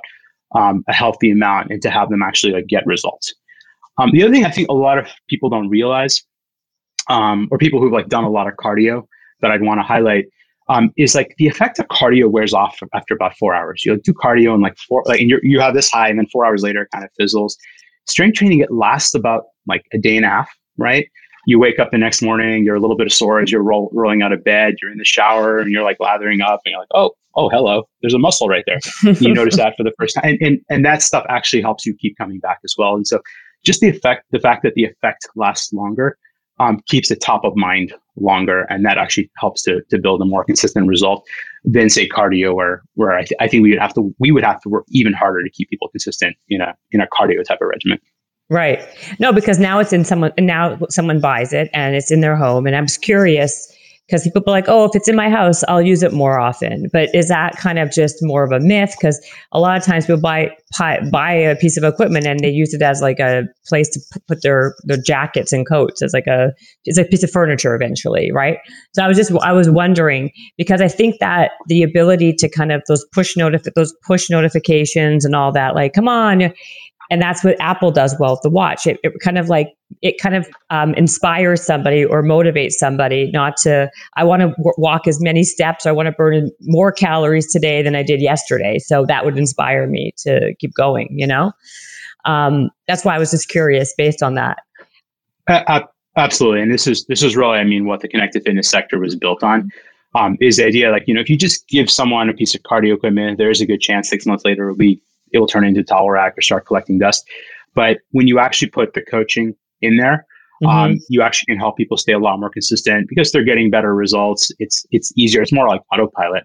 Speaker 3: um, a healthy amount and to have them actually like get results. Um, the other thing i think a lot of people don't realize um, or people who've like done a lot of cardio that i'd want to highlight um, is like the effect of cardio wears off after about four hours. You do cardio and like four, like, and you you have this high, and then four hours later, it kind of fizzles. Strength training it lasts about like a day and a half, right? You wake up the next morning, you're a little bit of sore as you're roll, rolling out of bed. You're in the shower and you're like lathering up, and you're like, oh, oh, hello, there's a muscle right there. you notice that for the first time, and, and and that stuff actually helps you keep coming back as well. And so, just the effect, the fact that the effect lasts longer, um, keeps it top of mind longer, and that actually helps to to build a more consistent result than say cardio, where where I, th- I think we would have to we would have to work even harder to keep people consistent in a in a cardio type of regimen.
Speaker 2: Right. No, because now it's in someone now someone buys it and it's in their home, and I'm curious because people are like, oh, if it's in my house, I'll use it more often. But is that kind of just more of a myth? Because a lot of times people buy buy a piece of equipment and they use it as like a place to put their their jackets and coats. It's like a it's a piece of furniture eventually, right? So I was just I was wondering because I think that the ability to kind of those push notif- those push notifications and all that, like, come on, and that's what apple does well with the watch. It, it kind of like it kind of um, inspires somebody or motivates somebody not to i want to w- walk as many steps. I want to burn more calories today than i did yesterday. So that would inspire me to keep going you know? Um, that's why i was just curious based on that.
Speaker 3: Uh, absolutely. And this is this is really i mean what the connected fitness sector was built on. Um, is the idea like you know if you just give someone a piece of cardio equipment there's a good chance six months later it'll be it will turn into towel rack or start collecting dust. But when you actually put the coaching in there, mm-hmm. um, you actually can help people stay a lot more consistent because they're getting better results. It's it's easier. It's more like autopilot.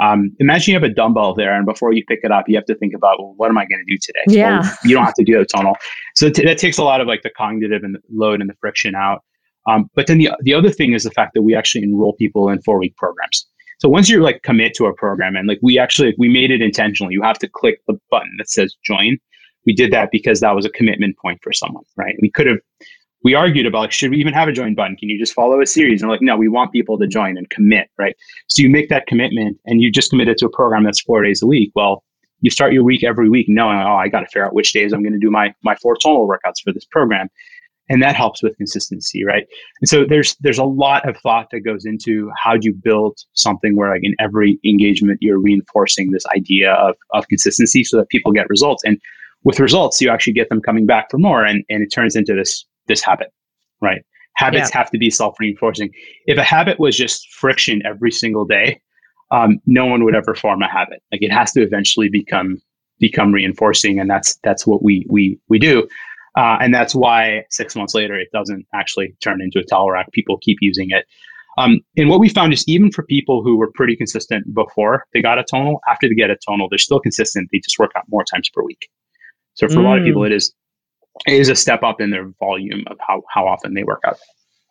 Speaker 3: Um, imagine you have a dumbbell there, and before you pick it up, you have to think about, well, what am I going to do today?
Speaker 2: Yeah.
Speaker 3: Well, you don't have to do a tonal. So t- that takes a lot of like the cognitive and the load and the friction out. Um, but then the the other thing is the fact that we actually enroll people in four week programs. So once you're like commit to a program and like we actually we made it intentional, you have to click the button that says join we did that because that was a commitment point for someone, right? We could have we argued about like, should we even have a join button? Can you just follow a series? And like, no, we want people to join and commit, right? So you make that commitment and you just committed to a program that's four days a week. Well, you start your week every week knowing, oh, I got to figure out which days I'm going to do my my four tonal workouts for this program. And that helps with consistency, right? And so there's there's a lot of thought that goes into how do you build something where like in every engagement you're reinforcing this idea of, of consistency so that people get results. And with results, you actually get them coming back for more and, and it turns into this this habit, right? Habits yeah. have to be self-reinforcing. If a habit was just friction every single day, um, no one would ever form a habit. Like it has to eventually become become reinforcing, and that's that's what we we we do. Uh, and that's why six months later it doesn't actually turn into a towel rack. People keep using it. Um, and what we found is even for people who were pretty consistent before they got a tonal, after they get a tonal, they're still consistent. They just work out more times per week. So for mm. a lot of people, mm. it is it is a step up in their volume of how, how often they work out.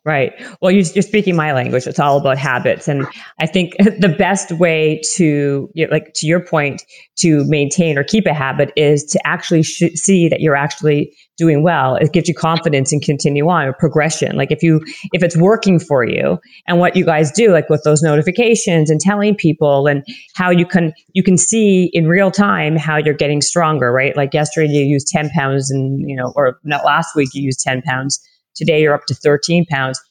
Speaker 2: Right. Well, you're, you're, speaking my language. It's all about habits, and I think the best way to, you know, like to your point, to maintain or keep a habit is to actually sh- see that you're actually doing well. It gives you confidence and continue on or progression. Like if you if it's working for you, and what you guys do, like with those notifications and telling people, and how you can you can see in real time how you're getting stronger. Right. Like yesterday you used ten pounds, and you know, or not last week you used ten pounds Today you're up to 13 pounds.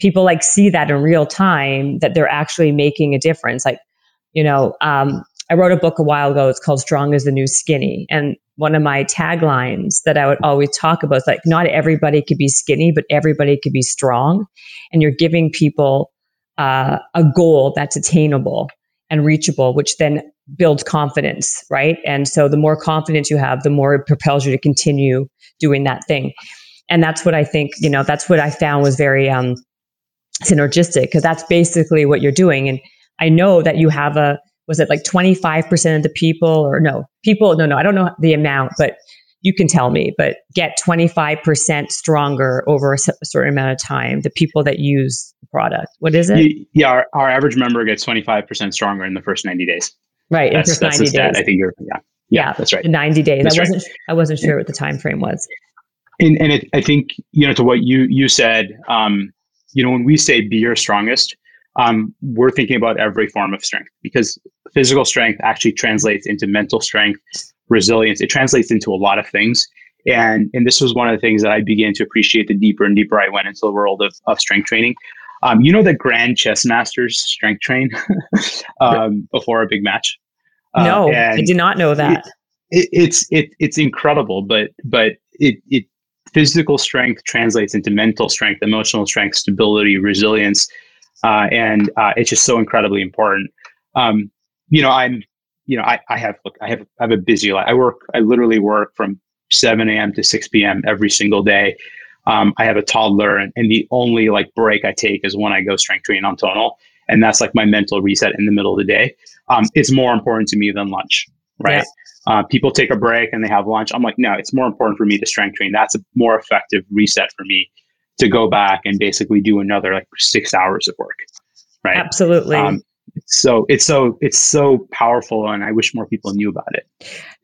Speaker 2: People like see that in real time that they're actually making a difference. Like, you know, um, I wrote a book a while ago. It's called Strong is the New Skinny. And one of my taglines that I would always talk about is like, not everybody could be skinny, but everybody could be strong. And you're giving people uh, a goal that's attainable and reachable, which then builds confidence, right? And so the more confidence you have, the more it propels you to continue doing that thing and that's what I think, you know, that's what I found was very um, synergistic because that's basically what you're doing. And I know that you have a, was it like 25% of the people or no, people, no, no, I don't know the amount, but you can tell me, but get 25% stronger over a certain amount of time, the people that use the product. What is it?
Speaker 3: Yeah, our, our average member gets 25% stronger in the first 90 days.
Speaker 2: Right. That's, in the first 90 days.
Speaker 3: I think you're, yeah. Yeah, yeah, that's right.
Speaker 2: 90 days. That's I wasn't right. I wasn't sure what the time frame was.
Speaker 3: And, and it, I think, you know, to what you, you said, um, you know, when we say be your strongest, um, we're thinking about every form of strength because physical strength actually translates into mental strength, resilience. It translates into a lot of things. And, and this was one of the things that I began to appreciate the deeper and deeper I went into the world of, of strength training. Um, you know the Grand Chess Masters strength train um, before a big match.
Speaker 2: Uh, no, I did not know that.
Speaker 3: It, it, it's it, it's incredible, but but it it physical strength translates into mental strength, emotional strength, stability, resilience, uh, and uh, it's just so incredibly important. Um, you know, I'm, you know, I, I have look, I have I have a busy life. I work, I literally work from 7 a.m. to 6 p.m. every single day. Um, I have a toddler, and, and the only like break I take is when I go strength training on tonal, and that's like my mental reset in the middle of the day. Um, it's more important to me than lunch, right? Yeah. Uh, people take a break and they have lunch. I'm like, no, it's more important for me to strength train. That's a more effective reset for me to go back and basically do another like six hours of work. Right.
Speaker 2: Absolutely. Um,
Speaker 3: so it's so it's so powerful and i wish more people knew about it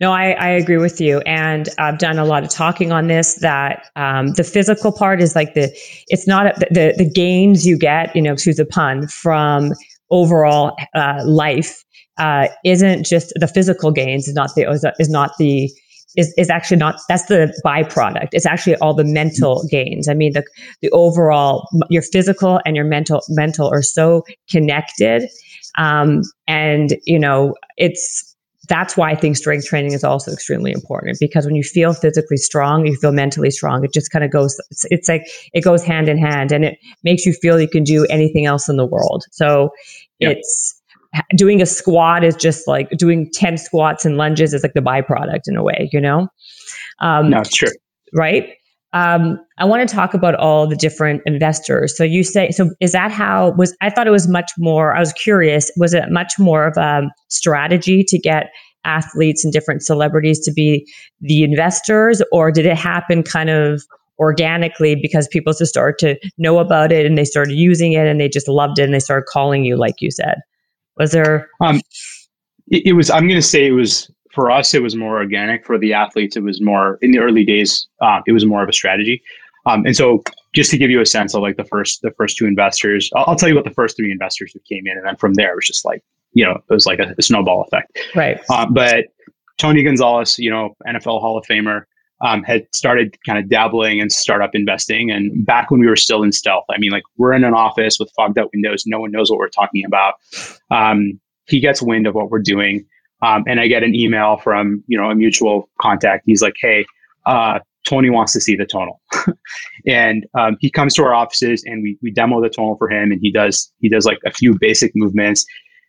Speaker 2: no i, I agree with you and i've done a lot of talking on this that um, the physical part is like the it's not the, the gains you get you know excuse the pun from overall uh, life uh, isn't just the physical gains is not the is not the is, is actually not that's the byproduct it's actually all the mental gains i mean the the overall your physical and your mental mental are so connected um, and you know it's that's why I think strength training is also extremely important because when you feel physically strong, you feel mentally strong. It just kind of goes, it's, it's, like it goes hand in hand and it makes you feel you can do anything else in the world. So yeah. it's, doing a squat is just like doing 10 squats and lunges is like the byproduct in a way, you know?
Speaker 3: Um, no, true.
Speaker 2: Right. Um, I want to talk about all the different investors. So you say, so is that how was, I thought it was much more, I was curious, was it much more of a strategy to get athletes and different celebrities to be the investors or did it happen kind of organically because people just started to know about it and they started using it and they just loved it and they started calling you like you said was there? Um,
Speaker 3: it, it was. I'm going to say it was for us, it was more organic. For the athletes, it was more in the early days. Uh, it was more of a strategy. Um, and so, just to give you a sense of like the first the first two investors, I'll, I'll, tell you what the first three investors who came in, and then from there it was just like you know it was like a, a snowball effect.
Speaker 2: Right.
Speaker 3: Um, but Tony Gonzalez, you know, NFL Hall of Famer, um, had started kind of dabbling in startup investing. And back when we were still in stealth, I mean, like we're in an office with fogged out windows, no one knows what we're talking about. Um, he gets wind of what we're doing. Um, and I get an email from, you know, a mutual contact. He's like, hey, uh, Tony wants to see the tonal. and um, he comes to our offices and we, we demo the tonal for him and he does, he does like a few basic movements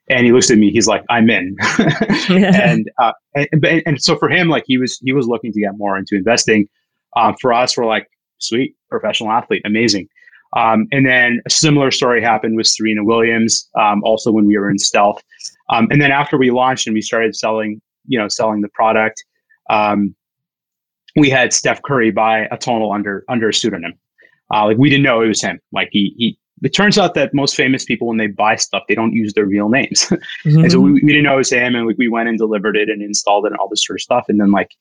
Speaker 3: and he looks at me, he's like, I'm in. and, uh, and, and, and, so for him, like he was, he was looking to get more into investing. Uh, for us, we're like, sweet, professional athlete, amazing. Um, and then a similar story happened with Serena Williams, um, also when we were in stealth. Um, and then after we launched and we started selling, you know, selling the product, um, we had Steph Curry buy a tonal under under a pseudonym. Uh, like we didn't know it was him. Like he he. It turns out that most famous people, when they buy stuff, they don't use their real names. mm-hmm. And so we, we didn't know it was him, and we, we went and delivered it and installed it and all this sort of stuff. And then like,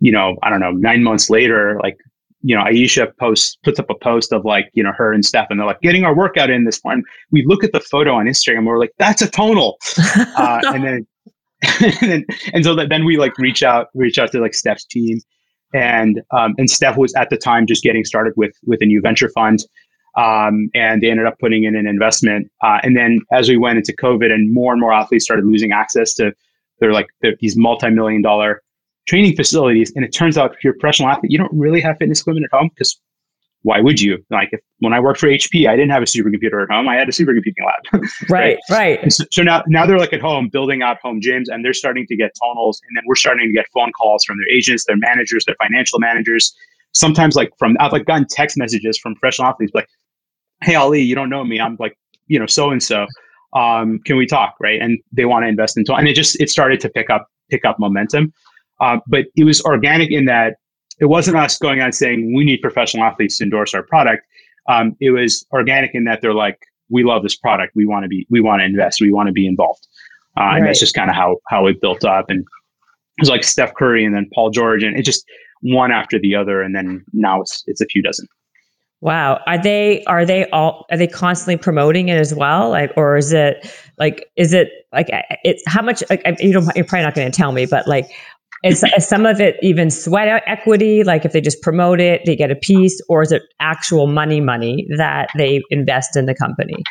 Speaker 3: you know, I don't know, nine months later, like you know, Ayesha posts puts up a post of like, you know, her and Steph, and they're like getting our workout in this one. We look at the photo on Instagram, and we're like, that's a tonal. Uh, and then, and, and so that then we like reach out, reach out to like Steph's team, and um, and Steph was at the time just getting started with with a new venture fund, um, and they ended up putting in an investment. Uh, and then as we went into COVID, and more and more athletes started losing access to, they're like they're these multi million dollar training facilities. And it turns out if you're a professional athlete, you don't really have fitness equipment at home because why would you? Like if, when I worked for HP, I didn't have a supercomputer at home. I had a supercomputing lab.
Speaker 2: right, right.
Speaker 3: right. So, so, now, now they're like at home building out home gyms and they're starting to get tonals. And then we're starting to get phone calls from their agents, their managers, their financial managers. Sometimes like from, I've like gotten text messages from professional athletes like, Hey, Aly, you don't know me. I'm like, you know, so-and-so. Um, can we talk? Right. And they want to invest in, and it just, it started to pick up, pick up momentum. Uh, but it was organic in that it wasn't us going out saying we need professional athletes to endorse our product. Um, it was organic in that they're like, we love this product. We want to be, we want to invest. We want to be involved. Uh, right. And that's just kind of how how it built up. And it was like Steph Curry and then Paul George, and it just one after the other. And then now it's it's a few dozen.
Speaker 2: Wow. Are they are they all are they constantly promoting it as well? Like or is it like is it like it's how much like you don't you're probably not going to tell me, but like is, is some of it even sweat equity? Like if they just promote it, they get a piece, or is it actual money, money that they invest in the company?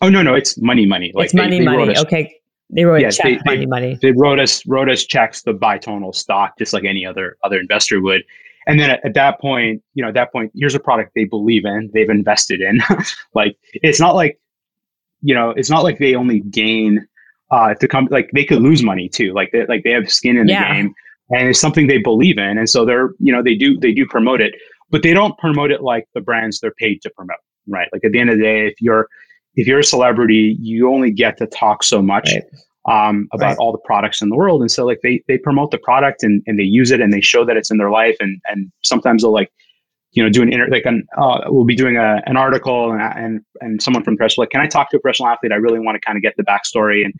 Speaker 3: Oh no, no, it's money, money.
Speaker 2: Like it's they, money, they money. Us, okay, they wrote yeah, check, they, money, money.
Speaker 3: They wrote us wrote us checks to buy tonal stock, just like any other other investor would. And then at, at, that point, you know, at that point, here's a product they believe in, they've invested in. like it's not like, you know, it's not like they only gain uh, to come like they could lose money too. Like they like they have skin in the yeah. game, and it's something they believe in, and so they're you know they do they do promote it, but they don't promote it like the brands they're paid to promote, right? Like at the end of the day, if you're if you're a celebrity, you only get to talk so much. Right. Um, about right. all the products in the world, and so like they they promote the product and, and they use it and they show that it's in their life, and and sometimes they'll like you know, do an inter- like an, uh, we'll be doing a, an article and, and, and someone from press like, can I talk to a professional athlete? I really want to kind of get the backstory and,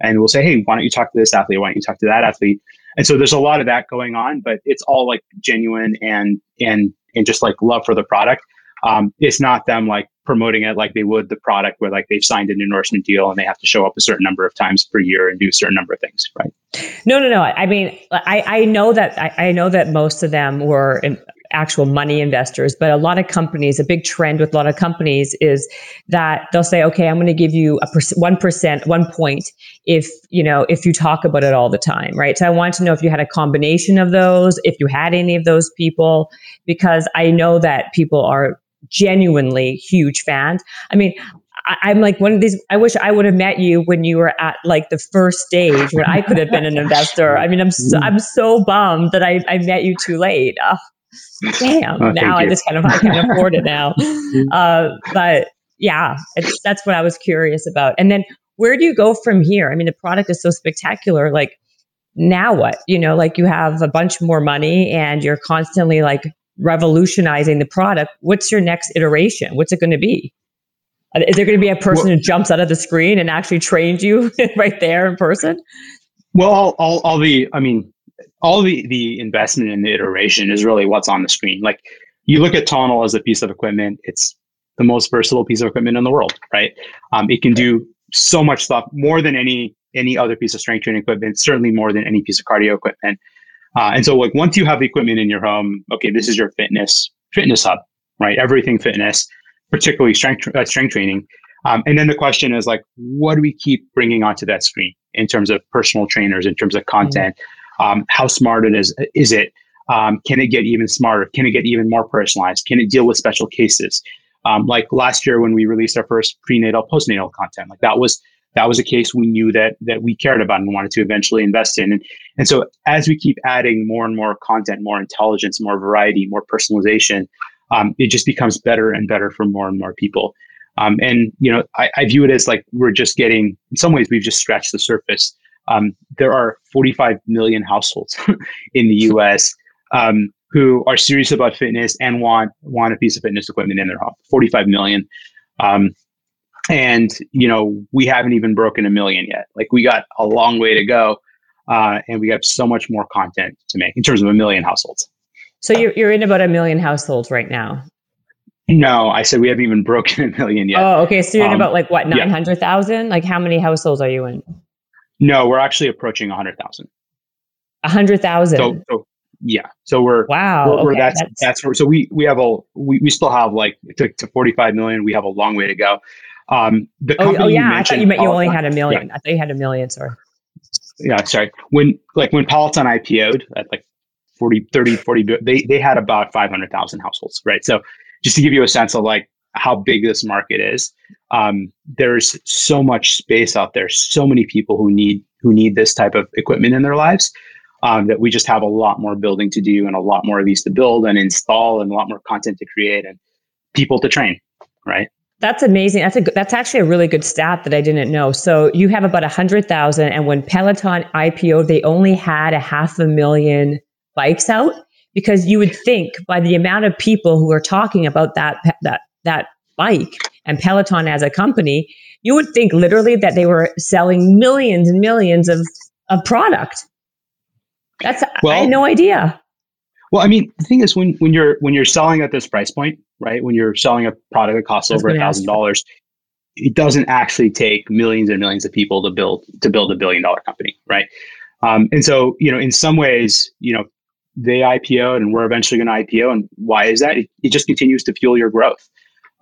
Speaker 3: and we'll say, hey, why don't you talk to this athlete? Why don't you talk to that athlete? And so there's a lot of that going on, but it's all like genuine and and and just like love for the product. Um, it's not them like promoting it like they would the product where like they've signed an endorsement deal and they have to show up a certain number of times per year and do a certain number of things right
Speaker 2: no no no i mean i i know that i, I know that most of them were in, actual money investors. But a lot of companies, a big trend with a lot of companies is that they'll say, okay, I'm going to give you a one percent, one point if you know if you talk about it all the time, right? So I want to know if you had a combination of those, if you had any of those people, because I know that people are genuinely huge fans. I mean, I, am like one of these. I wish I would have met you when you were at like the first stage when I could have been an investor. I mean, I'm so, I'm so bummed that I, I met you too late damn, oh, now I just kind of I can afford it now. Uh, but yeah, that's what I was curious about. And then where do you go from here? I mean, the product is so spectacular. Like now what? You know, like you have a bunch more money and you're constantly like revolutionizing the product. What's your next iteration? What's it going to be? Is there going to be a person well, who jumps out of the screen and actually trains you right there in person?
Speaker 3: Well, all, all, all the, I mean, all the, the investment and the iteration is really what's on the screen. Like you look at Tonal as a piece of equipment, it's the most versatile piece of equipment in the world, right? Um, it can do so much stuff more than any any other piece of strength training equipment, certainly more than any piece of cardio equipment. Uh, and so, like once you have the equipment in your home, okay, this is your fitness fitness hub, right? Everything fitness, particularly strength uh, strength training. Um, and then the question is like, what do we keep bringing onto that screen in terms of personal trainers, in terms of content? Mm-hmm. Um, how smart it is? Is it? Um, can it get even smarter? Can it get even more personalized? Can it deal with special cases? Um, like last year when we released our first prenatal, postnatal content, like that was that was a case we knew that that we cared about and wanted to eventually invest in. And, and so as we keep adding more and more content, more intelligence, more variety, more personalization, um, it just becomes better and better for more and more people. Um, and you know, I, I, view it as like we're just getting. In some ways, we've just scratched the surface. Um, there are 45 million households in the U.S. Um, who are serious about fitness and want want a piece of fitness equipment in their home. 45 million. Um, and you know, we haven't even broken a million yet. Like we got a long way to go, uh, and we have so much more content to make in terms of a million households.
Speaker 2: So you're you're in about a million households right now.
Speaker 3: No, I said we haven't even broken a million yet.
Speaker 2: Oh, okay. So you're um, in about like what nine hundred thousand? Yeah. Like how many households are you in?
Speaker 3: No, we're actually approaching a hundred thousand.
Speaker 2: A hundred thousand.
Speaker 3: So, so, yeah, so we're
Speaker 2: wow.
Speaker 3: We're, okay. that's, that's that's where, so we we have a we, we still have like to, to forty five million. We have a long way to go. Um,
Speaker 2: the oh, oh yeah, I thought you meant you only had a million. Yeah. I thought you had a million. Sorry.
Speaker 3: Yeah, sorry. When like when Peloton IPO'd at like 40, 30, 40, they, they had about 500,000 households, right? So just to give you a sense of like how big this market is, um, there's so much space out there, so many people who need, who need this type of equipment in their lives. Um, that we just have a lot more building to do and a lot more of these to build and install and a lot more content to create and people to train, right?
Speaker 2: That's amazing. That's a that's actually a really good stat that I didn't know. So you have about a hundred thousand, and when Peloton IPO, they only had a half a million bikes out because you would think by the amount of people who are talking about that that that bike and Peloton as a company, you would think literally that they were selling millions and millions of of product. That's well, I had no idea.
Speaker 3: Well, I mean, the thing is, when when you're when you're selling at this price point, right? When you're selling a product that costs over a thousand dollars, it doesn't actually take millions and millions of people to build to build a billion dollar company, right? Um, and so, you know, in some ways, you know, they IPO'd and we're eventually going to IPO. And why is that? It, it just continues to fuel your growth.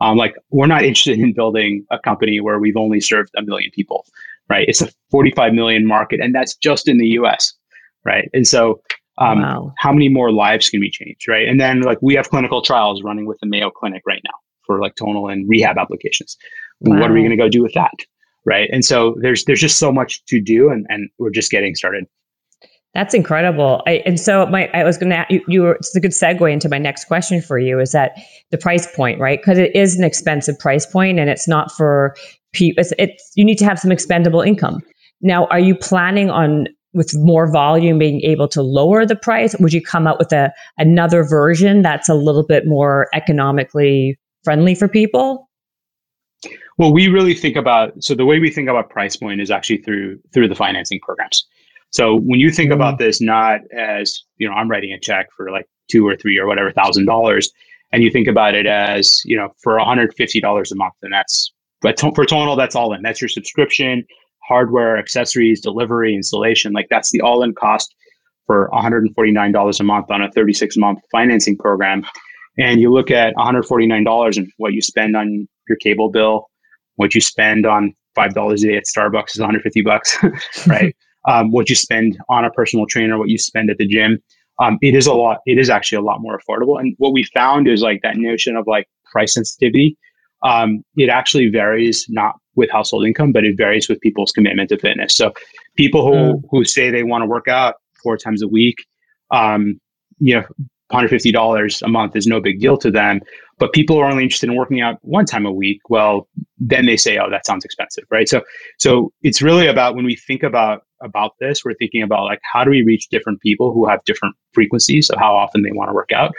Speaker 3: Um, like we're not interested in building a company where we've only served a million people, right? It's a 45 million market, and that's just in the U.S., right? And so, um, wow. how many more lives can be changed, right? And then like we have clinical trials running with the Mayo Clinic right now for like tonal and rehab applications. Wow. What are we going to go do with that, right? And so there's there's just so much to do, and and we're just getting started.
Speaker 2: That's incredible. I, and so my, I was going to, you, you were, it's a good segue into my next question for you is that the price point, right? Because it is an expensive price point and it's not for people, it's, it's, you need to have some expendable income. Now, are you planning on with more volume being able to lower the price? Would you come up with a, another version that's a little bit more economically friendly for people?
Speaker 3: Well, we really think about, so the way we think about price point is actually through, through the financing programs. So when you think mm about this, not as you know, I'm writing a check for like two or three or whatever thousand dollars, and you think about it as you know, for 150 dollars a month, and that's but for Tonal, that's all in. That's your subscription, hardware, accessories, delivery, installation. Like that's the all-in cost for 149 dollars a month on a 36 month financing program. And you look at 149 dollars and what you spend on your cable bill, what you spend on five dollars a day at Starbucks is 150 bucks, right? um, what you spend on a personal trainer, what you spend at the gym. Um, it is a lot. It is actually a lot more affordable. And what we found is like that notion of like price sensitivity. Um, it actually varies not with household income, but it varies with people's commitment to fitness. So people who mm. who say they want to work out four times a week, um, you know, $150 a month is no big deal to them. But people who are only interested in working out one time a week. Well, then they say, oh, that sounds expensive, right? So, so it's really about when we think about about this, we're thinking about like how do we reach different people who have different frequencies of how often they want to work out.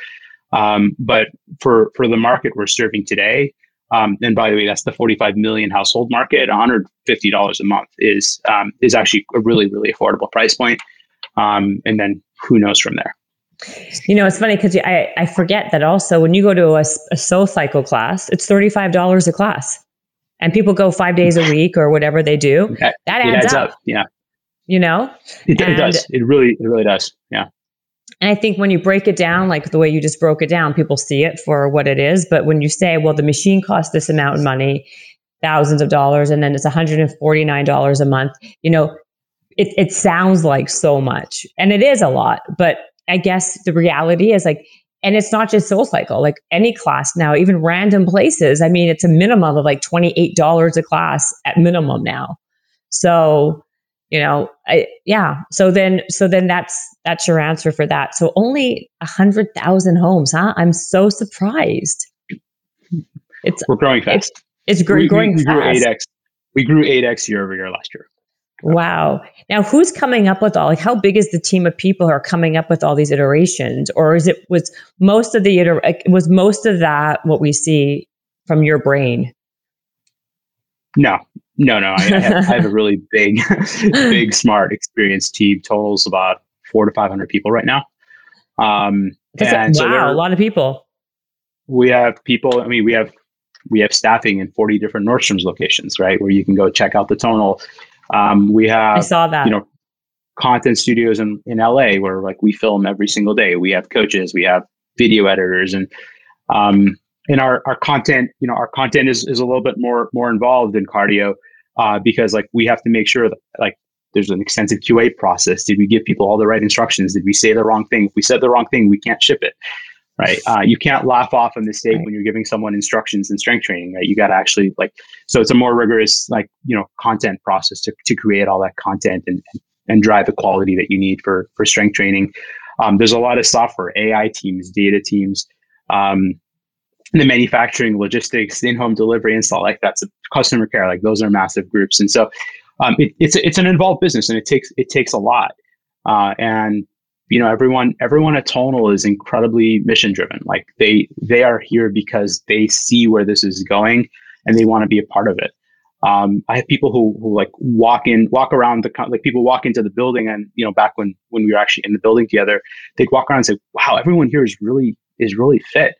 Speaker 3: Um, but for for the market we're serving today, Um, and by the way, that's the 45 million household market. 150 dollars a month is um, is actually a really really affordable price point. Um, and then who knows from there.
Speaker 2: You know, it's funny because I, I forget that also when you go to a, a soul cycle class, it's $35 a class. And people go five days a week or whatever they do. That, that adds, adds up. up.
Speaker 3: Yeah.
Speaker 2: You know?
Speaker 3: It, it does. It really, it really does. Yeah.
Speaker 2: And I think when you break it down, like the way you just broke it down, people see it for what it is. But when you say, well, the machine costs this amount of money, thousands of dollars, and then it's $149 a month, you know, it, it sounds like so much. And it is a lot. But I guess the reality is like, and it's not just Soul Cycle, like any class now, even random places. I mean, it's a minimum of like $28 a class at minimum now. So, you know, I, yeah. So then, so then that's, that's your answer for that. So only a hundred thousand homes, huh? I'm so surprised.
Speaker 3: It's, we're growing fast.
Speaker 2: It's, it's growing we, we, we
Speaker 3: grew 8x. We grew 8x year over year last year.
Speaker 2: Wow. Now, who's coming up with all? Like, how big is the team of people who are coming up with all these iterations, or is it was most of the iter- was most of that what we see from your brain?
Speaker 3: No, no, no. I, I, have, I have, a really big, big, smart, experienced team. Totals about four to five hundred people right now. Um,
Speaker 2: and wow, so a lot of people.
Speaker 3: We have people. I mean, we have we have staffing in 40 different Nordstrom's locations, right? Where you can go check out the tonal um, we have,
Speaker 2: I saw that.
Speaker 3: You know, content studios in, in LA where like we film every single day. We have coaches, we have video editors, and um, and our our content, you know, our content is is a little bit more more involved in cardio uh, because like we have to make sure that like there's an extensive QA process. Did we give people all the right instructions? Did we say the wrong thing? If we said the wrong thing, we can't ship it right? Uh, you can't laugh off a mistake right. when you're giving someone instructions in strength training, right? You got to actually like, so it's a more rigorous, like, you know, content process to, to create all that content and, and drive the quality that you need for, for strength training. Um, there's a lot of software, AI teams, data teams, um, the manufacturing, logistics, in-home delivery, install, like that's customer care, like those are massive groups. And so um, it, it's, it's an involved business and it takes, it takes a lot. Uh, and you know everyone everyone at tonal is incredibly mission driven like they they are here because they see where this is going and they want to be a part of it um, i have people who, who like walk in walk around the like people walk into the building and you know back when when we were actually in the building together they'd walk around and say wow everyone here is really is really fit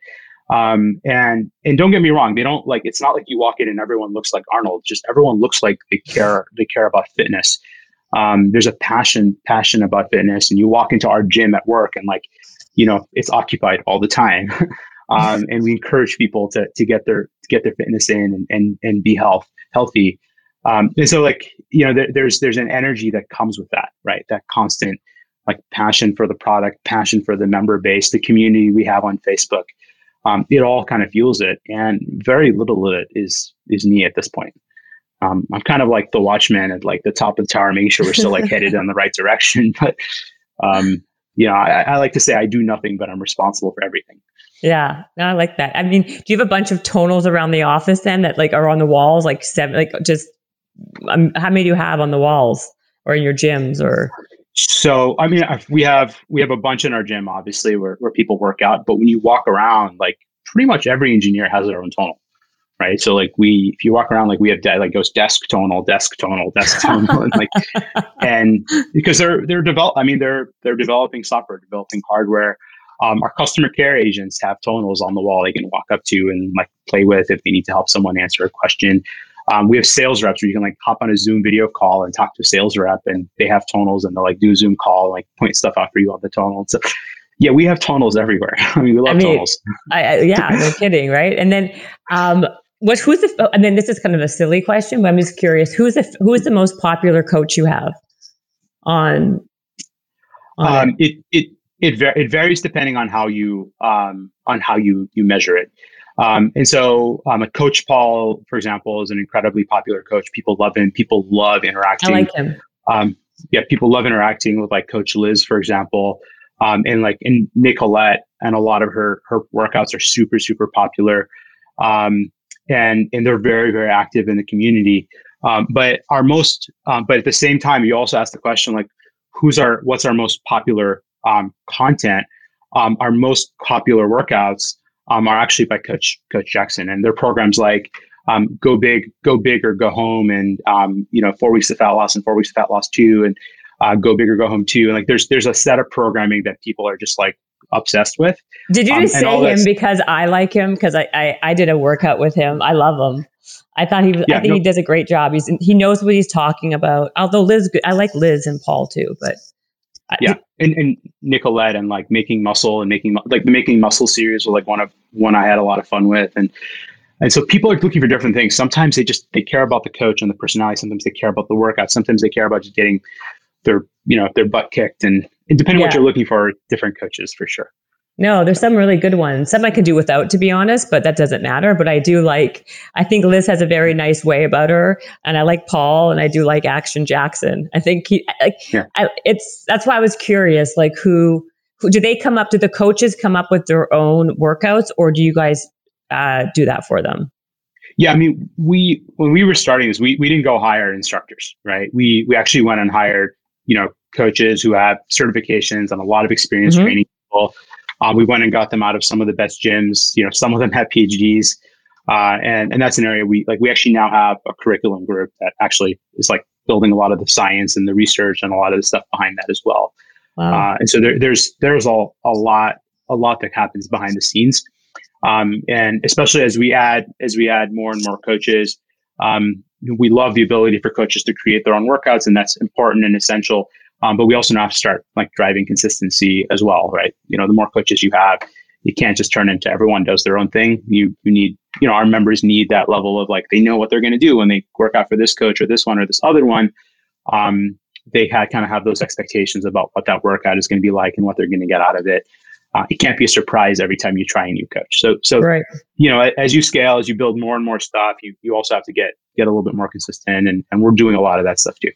Speaker 3: um, and and don't get me wrong they don't like it's not like you walk in and everyone looks like arnold just everyone looks like they care they care about fitness. Um, there's a passion passion about fitness and you walk into our gym at work and like you know it's occupied all the time. Um, and we encourage people to to get their to get their fitness in and and, and be health healthy. Um, and so like you know there, there's there's an energy that comes with that right? That constant like passion for the product passion for the member base the community we have on facebook um, it all kind of fuels it and very little of it is is me at this point um, I'm kind of like the watchman at like the top of the tower, making sure we're still like headed in the right direction. But um, you know, I, I, like to say I do nothing, but I'm responsible for everything.
Speaker 2: Yeah, no, I like that. I mean, do you have a bunch of tonals around the office then that like are on the walls, like seven, like just um, how many do you have on the walls or in your gyms or?
Speaker 3: So I mean, we have we have a bunch in our gym, obviously, where where people work out. But when you walk around, like pretty much every engineer has their own tonal right? So like we, if you walk around, like we have de- like goes desk tonal, desk tonal, desk tonal, and like, and because they're they're develop, I mean they're they're developing software, developing hardware. Um, our customer care agents have tonals on the wall they can walk up to and like play with if they need to help someone answer a question. Um, we have sales reps where you can like hop on a Zoom video call and talk to a sales rep, and they have tonals and they'll like do a Zoom call, and, like point stuff out for you on the tonal. So yeah, we have tonals everywhere. I mean, we love I mean, tonals.
Speaker 2: I, I, yeah, no kidding, right? And then um, what who's the I mean this is kind of a silly question, but I'm just curious who's the who is the most popular coach you have on,
Speaker 3: on um, it it it, var- it varies depending on how you um, on how you you measure it. Um, and so, um, a coach Paul, for example, is an incredibly popular coach. People love him. People love interacting.
Speaker 2: I like him.
Speaker 3: Um, yeah, people love interacting with like Coach Liz, for example, um, and like in Nicolette, and a lot of her her workouts are super super popular. Um, and and they're very very active in the community. Um, but our most, um, but at the same time, you also ask the question like, who's our what's our most popular um, content? Um, our most popular workouts um, are actually by Coach Coach Jackson, and their programs like um, Go Big, Go Big or Go Home, and um, you know four weeks of fat loss and four weeks of fat loss two, and uh, Go Big or Go Home two, and like there's there's a set of programming that people are just like obsessed with.
Speaker 2: Did you um, just say him because I like him because I, I I did a workout with him. I love him. I thought he yeah, I think no, he does a great job. He's he knows what he's talking about. Although Liz, I like Liz and Paul too, but
Speaker 3: yeah, and, and Nicolette and like making muscle and making like the making muscle series was like one of one I had a lot of fun with and and so people are looking for different things. Sometimes they just they care about the coach and the personality. Sometimes they care about the workout. Sometimes they care about just getting their you know their butt kicked. And, and depending yeah. what you're looking for, different coaches for sure.
Speaker 2: No, there's some really good ones. Some I can do without, to be honest, but that doesn't matter. But I do like, I think Liz has a very nice way about her. And I like Paul and I do like Action Jackson. I think he, like, yeah. I, it's, that's why I was curious, like who, who, do they come up, do the coaches come up with their own workouts or do you guys uh, do that for them?
Speaker 3: Yeah, I mean, we, when we were starting this, we, we didn't go hire instructors, right? We, we actually went and hired, you know, coaches who have certifications and a lot of experience mm-hmm. training people uh, we went and got them out of some of the best gyms. You know, some of them have PhDs, uh, and and that's an area we like. We actually now have a curriculum group that actually is like building a lot of the science and the research and a lot of the stuff behind that as well. Wow. Uh, and so there, there's there's all a lot a lot that happens behind the scenes, um, and especially as we add as we add more and more coaches. Um, we love the ability for coaches to create their own workouts, and that's important and essential um, but we also now have to start like driving consistency as well, right? You know, the more coaches you have, you can't just turn into everyone does their own thing. You you need, you know, our members need that level of like they know what they're going to do when they work out for this coach or this one or this other one. Um, they had kind of have those expectations about what that workout is going to be like and what they're going to get out of it. Uh, it can't be a surprise every time you try a new coach. So, so right. you know, as you scale, as you build more and more stuff, you you also have to get get a little bit more consistent, and and we're doing a lot of that stuff too.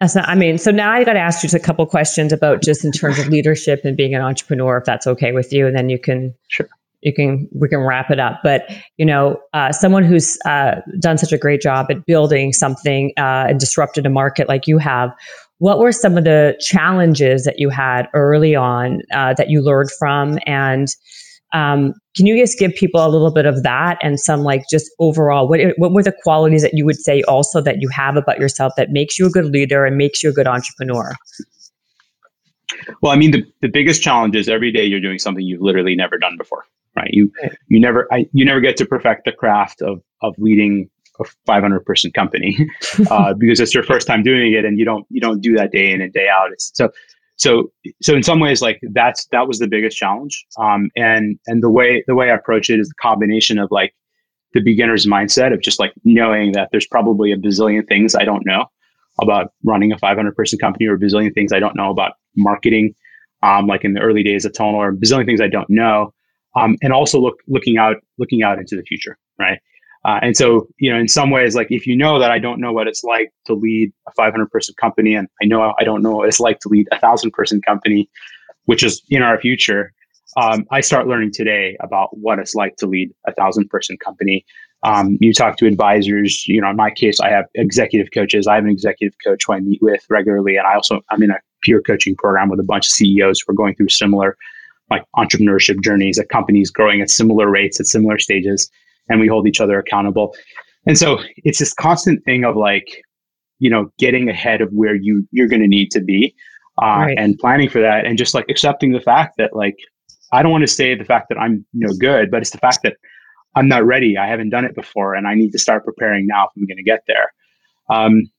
Speaker 2: That's not, I mean, so now I got to ask you just a couple questions about just in terms of leadership and being an entrepreneur, if that's okay with you, and then you can,
Speaker 3: sure.
Speaker 2: you can, we can wrap it up. But you know, uh, someone who's uh, done such a great job at building something uh, and disrupted a market like you have, what were some of the challenges that you had early on uh, that you learned from, and um, can you just give people a little bit of that and some like just overall what what were the qualities that you would say also that you have about yourself that makes you a good leader and makes you a good entrepreneur?
Speaker 3: Well, I mean, the, the biggest challenge is every day you're doing something you've literally never done before, right? You you never I, you never get to perfect the craft of of leading a 500 person company uh, because it's your first time doing it, and you don't you don't do that day in and day out. It's, so so so in some ways like that's that was the biggest challenge. Um, and and the way the way i approach it is the combination of like the beginner's mindset of just like knowing that there's probably a bazillion things i don't know about running a 500 person company or a bazillion things i don't know about marketing um, like in the early days of tonal or bazillion things i don't know um, and also look looking out looking out into the future right uh, and so, you know, in some ways, like if you know that I don't know what it's like to lead a 500 person company, and I know I don't know what it's like to lead a thousand person company, which is in our future, um, I start learning today about what it's like to lead a thousand person company. Um, you talk to advisors, you know, in my case, I have executive coaches. I have an executive coach who I meet with regularly. And I also, I'm in a peer coaching program with a bunch of CEOs who are going through similar like entrepreneurship journeys at companies growing at similar rates at similar stages and we hold each other accountable. And so it's this constant thing of like, you know, getting ahead of where you you're going to need to be, uh, right. and planning for that, and just like accepting the fact that like I don't want to say the fact that I'm you know good, but it's the fact that I'm not ready. I haven't done it before, and I need to start preparing now if I'm going to get there. Um,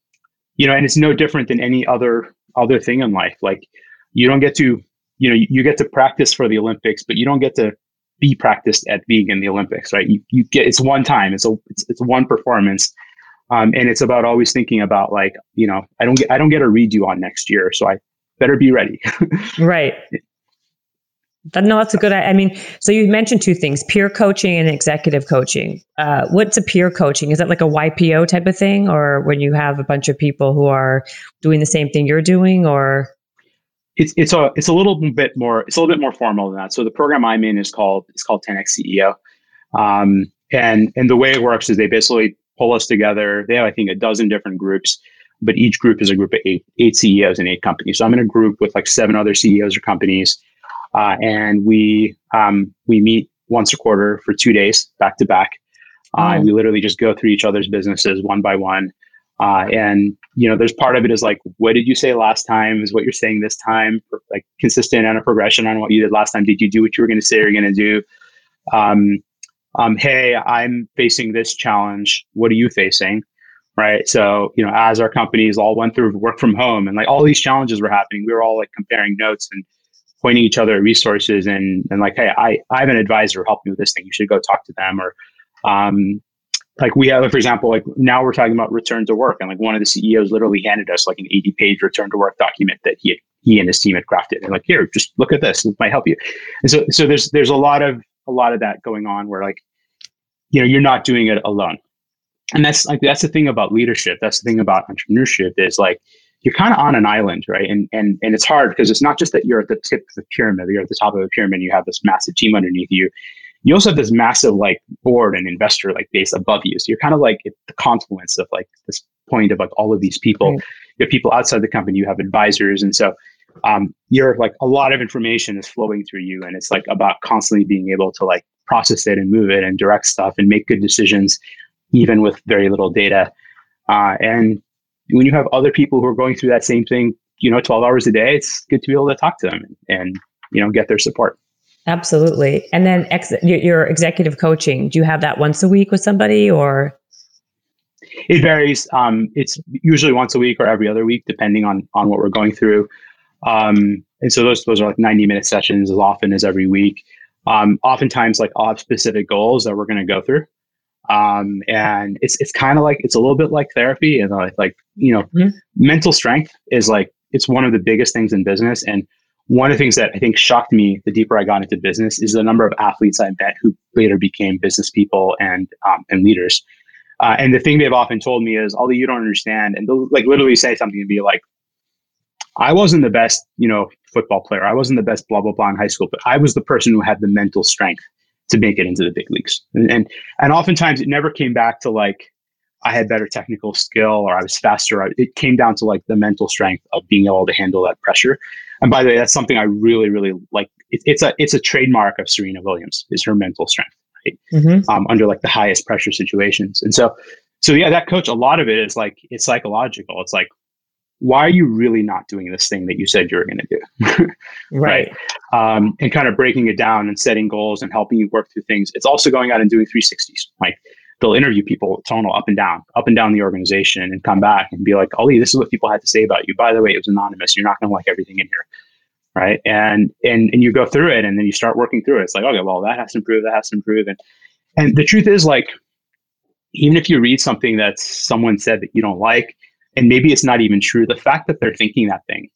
Speaker 3: you know, and it's no different than any other other thing in life. Like you don't get to you know you get to practice for the Olympics, but you don't get to be practiced at being in the Olympics, right? You, you get it's one time, it's a it's, it's one performance, um, and it's about always thinking about like you know I don't get I don't get a redo on next year, so I better be ready.
Speaker 2: right. That, no, that's a good. I mean, so you mentioned two things: peer coaching and executive coaching. Uh, what's a peer coaching? Is that like a YPO type of thing, or when you have a bunch of people who are doing the same thing you're doing, or
Speaker 3: it's it's a it's a little bit more it's a little bit more formal than that. So the program I'm in is called it's called 10x CEO, um, and and the way it works is they basically pull us together. They have I think a dozen different groups, but each group is a group of eight eight CEOs and eight companies. So I'm in a group with like seven other CEOs or companies, uh, and we um, we meet once a quarter for two days back to back. Uh, we literally just go through each other's businesses one by one. Uh, and you know, there's part of it is like, what did you say last time? Is what you're saying this time? Like consistent and a progression on what you did last time. Did you do what you were going to say you're going to do? Um, um, hey, I'm facing this challenge. What are you facing? Right. So, you know, as our companies all went through work from home and like all these challenges were happening, we were all like comparing notes and pointing each other at resources and, and like, hey, I, I have an advisor helping me with this thing. You should go talk to them. Or, um, like we have, for example, like now we're talking about return to work, and like one of the CEOs literally handed us like an 80 page return to work document that he had, he and his team had crafted. And like, here, just look at this; it might help you. And so, so there's there's a lot of a lot of that going on where like, you know, you're not doing it alone, and that's like that's the thing about leadership. That's the thing about entrepreneurship is like you're kind of on an island, right? And and and it's hard because it's not just that you're at the tip of the pyramid, you're at the top of the pyramid, and you have this massive team underneath you you also have this massive like board and investor like base above you. So you're kind of like at the confluence of like this point of like all of these people. Right. You have people outside the company, you have advisors. And so um, you're like a lot of information is flowing through you. And it's like about constantly being able to like process it and move it and direct stuff and make good decisions, even with very little data. Uh, and when you have other people who are going through that same thing, you know, 12 hours a day, it's good to be able to talk to them and, you know, get their support.
Speaker 2: Absolutely. And then ex- your executive coaching, do you have that once a week with somebody or?
Speaker 3: It varies. Um, it's usually once a week or every other week, depending on on what we're going through. Um, and so those those are like ninety minute sessions as often as every week. Um, oftentimes, like I'll have specific goals that we're going to go through, um, and it's it's kind of like it's a little bit like therapy, and like like you know, mm-hmm. mental strength is like it's one of the biggest things in business, and one of the things that I think shocked me the deeper I got into business is the number of athletes I met who later became business people and um, and leaders. Uh, and the thing they've often told me is, although you don't understand, and they'll like literally say something and be like, I wasn't the best, you know, football player. I wasn't the best blah blah blah in high school, but I was the person who had the mental strength to make it into the big leagues. And and, and oftentimes it never came back to like I had better technical skill or I was faster. It came down to like the mental strength of being able to handle that pressure. And by the way, that's something I really, really like. It, it's a it's a trademark of Serena Williams is her mental strength, right? Mm-hmm. Um, under like the highest pressure situations. And so, so yeah, that coach, a lot of it is like it's psychological. It's like, why are you really not doing this thing that you said you were going to do?
Speaker 2: right.
Speaker 3: right. Um, and kind of breaking it down and setting goals and helping you work through things. It's also going out and doing 360s. Like they'll interview people tonal up and down, up and down the organization and come back and be like, Aly, this is what people had to say about you. By the way, it was anonymous. You're not going to like everything in here. Right. And, and, and you go through it and then you start working through it. It's like, okay, well, that has to improve. That has to improve. And, and the truth is like, even if you read something that someone said that you don't like, and maybe it's not even true, the fact that they're thinking that thing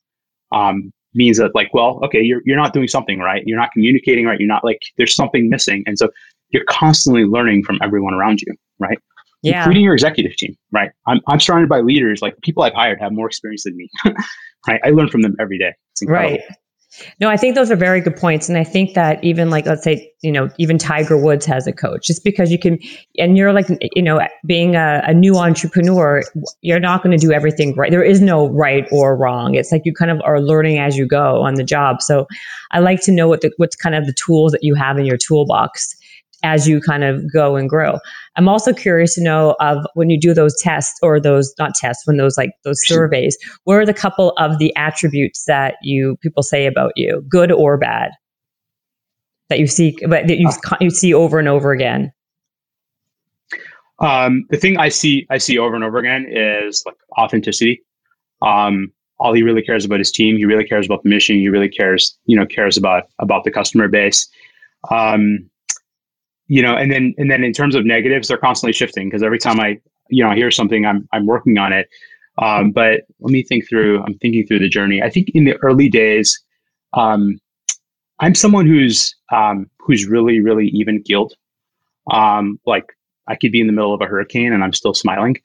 Speaker 3: um, means that like, well, okay, you're, you're not doing something right. You're not communicating right. You're not like, there's something missing. And so you're constantly learning from everyone around you, right?
Speaker 2: Yeah.
Speaker 3: Including your executive team, right? I'm, I'm surrounded by leaders, like people I've hired have more experience than me, right? I learn from them every day.
Speaker 2: Right. No, I think those are very good points. And I think that even like, let's say, you know, even Tiger Woods has a coach just because you can, and you're like, you know, being a, a new entrepreneur, you're not going to do everything right. There is no right or wrong. It's like you kind of are learning as you go on the job. So I like to know what the, what's kind of the tools that you have in your toolbox as you kind of go and grow. I'm also curious to know of when you do those tests or those not tests, when those like those surveys, what are the couple of the attributes that you people say about you, good or bad, that you see, but that you uh, you see over and over again?
Speaker 3: Um, the thing I see I see over and over again is like authenticity. Um, Aly really cares about his team. He really cares about the mission. He really cares, you know, cares about about the customer base. Um, you know, and then and then in terms of negatives, they're constantly shifting because every time I you know I hear something, I'm I'm working on it. Um, but let me think through. I'm thinking through the journey. I think in the early days, um, I'm someone who's um, who's really really even keeled. Um, like I could be in the middle of a hurricane and I'm still smiling,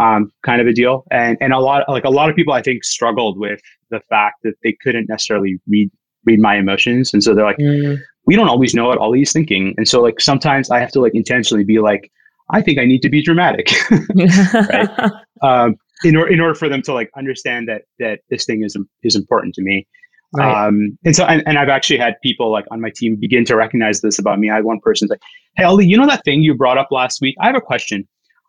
Speaker 3: um, kind of a deal. And and a lot like a lot of people I think struggled with the fact that they couldn't necessarily read read my emotions, and so they're like, mm we don't always know what Aly is thinking. And so like sometimes I have to like intentionally be like, I think I need to be dramatic. right. Um, in, or, in order for them to like understand that that this thing is is important to me. Right. Um, and so, and, and, I've actually had people like on my team begin to recognize this about me. I had one person say, Hey, Aly, you know that thing you brought up last week? I have a question.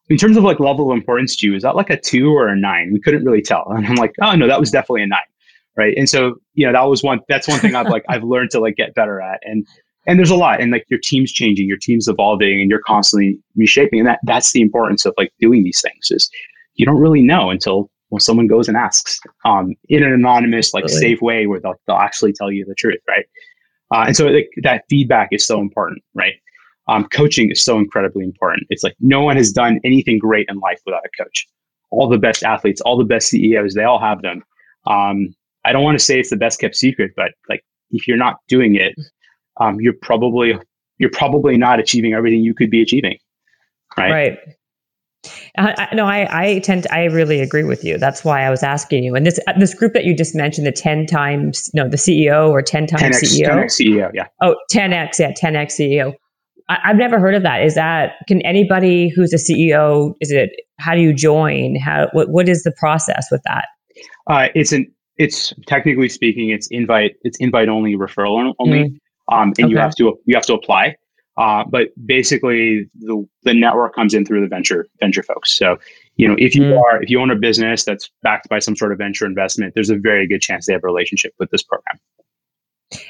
Speaker 3: In terms of like level of importance to you, is that like a two or a nine? We couldn't really tell. And I'm like, oh no, that was definitely a nine. Right. And so, you know, that was one, that's one thing I've like, I've learned to like get better at. And, and there's a lot and like your team's changing, your team's evolving and you're constantly reshaping. And that, that's the importance of like doing these things is you don't really know until when someone goes and asks um, in an anonymous, like really? safe way where they'll, they'll actually tell you the truth, right? Uh, and so like, that feedback is so important, right? Um, coaching is so incredibly important. It's like no one has done anything great in life without a coach. All the best athletes, all the best CEOs, they all have them. Um, I don't want to say it's the best kept secret, but like if you're not doing it, um, you're probably you're probably not achieving everything you could be achieving. Right.
Speaker 2: Right. No, I, I tend to, I really agree with you. That's why I was asking you. And this uh, this group that you just mentioned, the 10 times, no, the CEO or 10 times 10X, CEO.
Speaker 3: 10X CEO, yeah.
Speaker 2: Oh, 10X, yeah, 10X CEO. I, have never heard of that. Is that, can anybody who's a CEO, is it, how do you join? How, what, what is the process with that?
Speaker 3: Uh, it's an, it's technically speaking, it's invite, it's invite only, referral only. Mm. Um, and okay. you have to, you have to apply. Uh, but basically, the the network comes in through the venture venture folks. So, you know, if you mm. are if you own a business that's backed by some sort of venture investment, there's a very good chance they have a relationship with this program.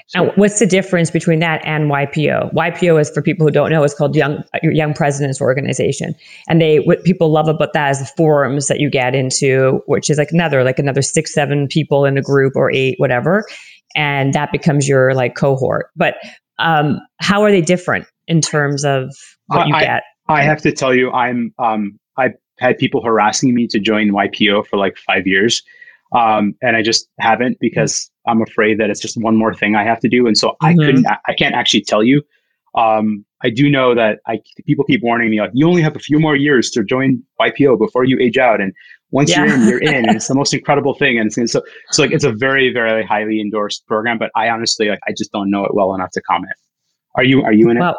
Speaker 2: So, and what's the difference between that and YPO? YPO is for people who don't know, it's called Young Young Presidents Organization, and they what people love about that is the forums that you get into, which is like another like another six seven people in a group or eight whatever, and that becomes your like cohort. But um, how are they different in terms of what you
Speaker 3: I,
Speaker 2: get?
Speaker 3: I have to tell you, I'm um, I've had people harassing me to join YPO for like five years, um, and I just haven't because I'm afraid that it's just one more thing I have to do, and so mm-hmm. I couldn't, I can't actually tell you. Um, I do know that I people keep warning me like you only have a few more years to join YPO before you age out, and once yeah. you're in, you're in, and it's the most incredible thing. And, and so, so like it's a very, very highly endorsed program. But I honestly, like, I just don't know it well enough to comment. Are you? Are you in it?
Speaker 2: Well,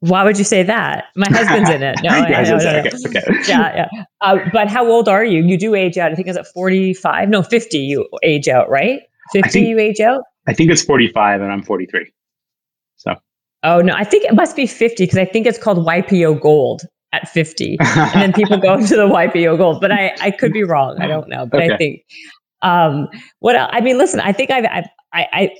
Speaker 2: why would you say that? My husband's in it. No, yeah, no, no, no, okay, okay. yeah, yeah. Uh, but how old are you? You do age out. I think it's at 45. No, 50 you age out, right? 50 think, you age out?
Speaker 3: I think it's 45 and I'm 43. So.
Speaker 2: Oh, no. I think it must be 50 because I think it's called YPO Gold at 50. and then people go to the YPO Gold. But I, I could be wrong. I don't know. But okay. I think, um, what I mean, listen, I think I've, I've I, I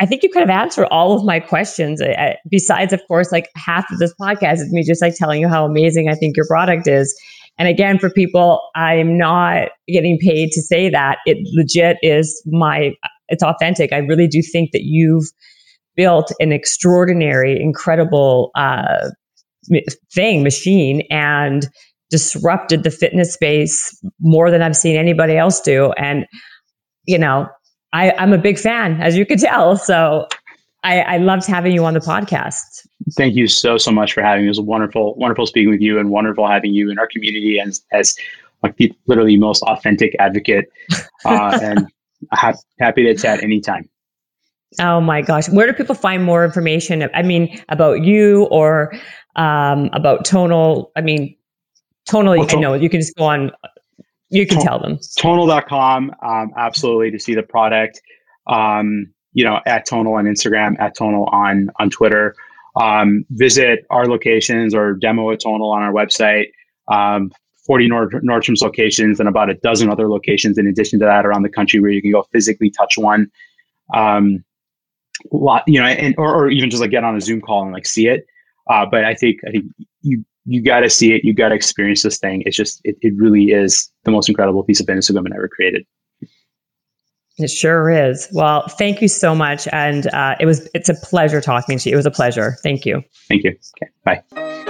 Speaker 2: I think you could have answered all of my questions. I, besides, of course, like half of this podcast is me just like telling you how amazing I think your product is. And again, for people, I'm not getting paid to say that. It legit is my, it's authentic. I really do think that you've built an extraordinary, incredible uh, thing, machine, and disrupted the fitness space more than I've seen anybody else do. And, you know, I, I'm a big fan, as you could tell. So I, I loved having you on the podcast.
Speaker 3: Thank you so so much for having me. It was wonderful, wonderful speaking with you, and wonderful having you in our community as as like the literally most authentic advocate. Uh, and ha- happy to chat anytime.
Speaker 2: Oh my gosh, where do people find more information? I mean, about you or um, about Tonal? I mean, Tonal. Well, I know you can just go on you can tell them.
Speaker 3: Tonal.com, um, absolutely, to see the product. Um, you know, at Tonal on Instagram, at Tonal on on Twitter. Um, visit our locations or demo at Tonal on our website. Um, 40 Nord- Nordstrom's locations and about a dozen other locations in addition to that around the country where you can go physically touch one. Um, lot, you know, and or, or even just like get on a Zoom call and like see it. Uh, but I think I think you you got to see it. You got to experience this thing. It's just, it, it really is the most incredible piece of fitness equipment ever created.
Speaker 2: It sure is. Well, thank you so much, and uh, it was it's a pleasure talking to you. It was a pleasure. Thank you.
Speaker 3: Thank you. Okay. Bye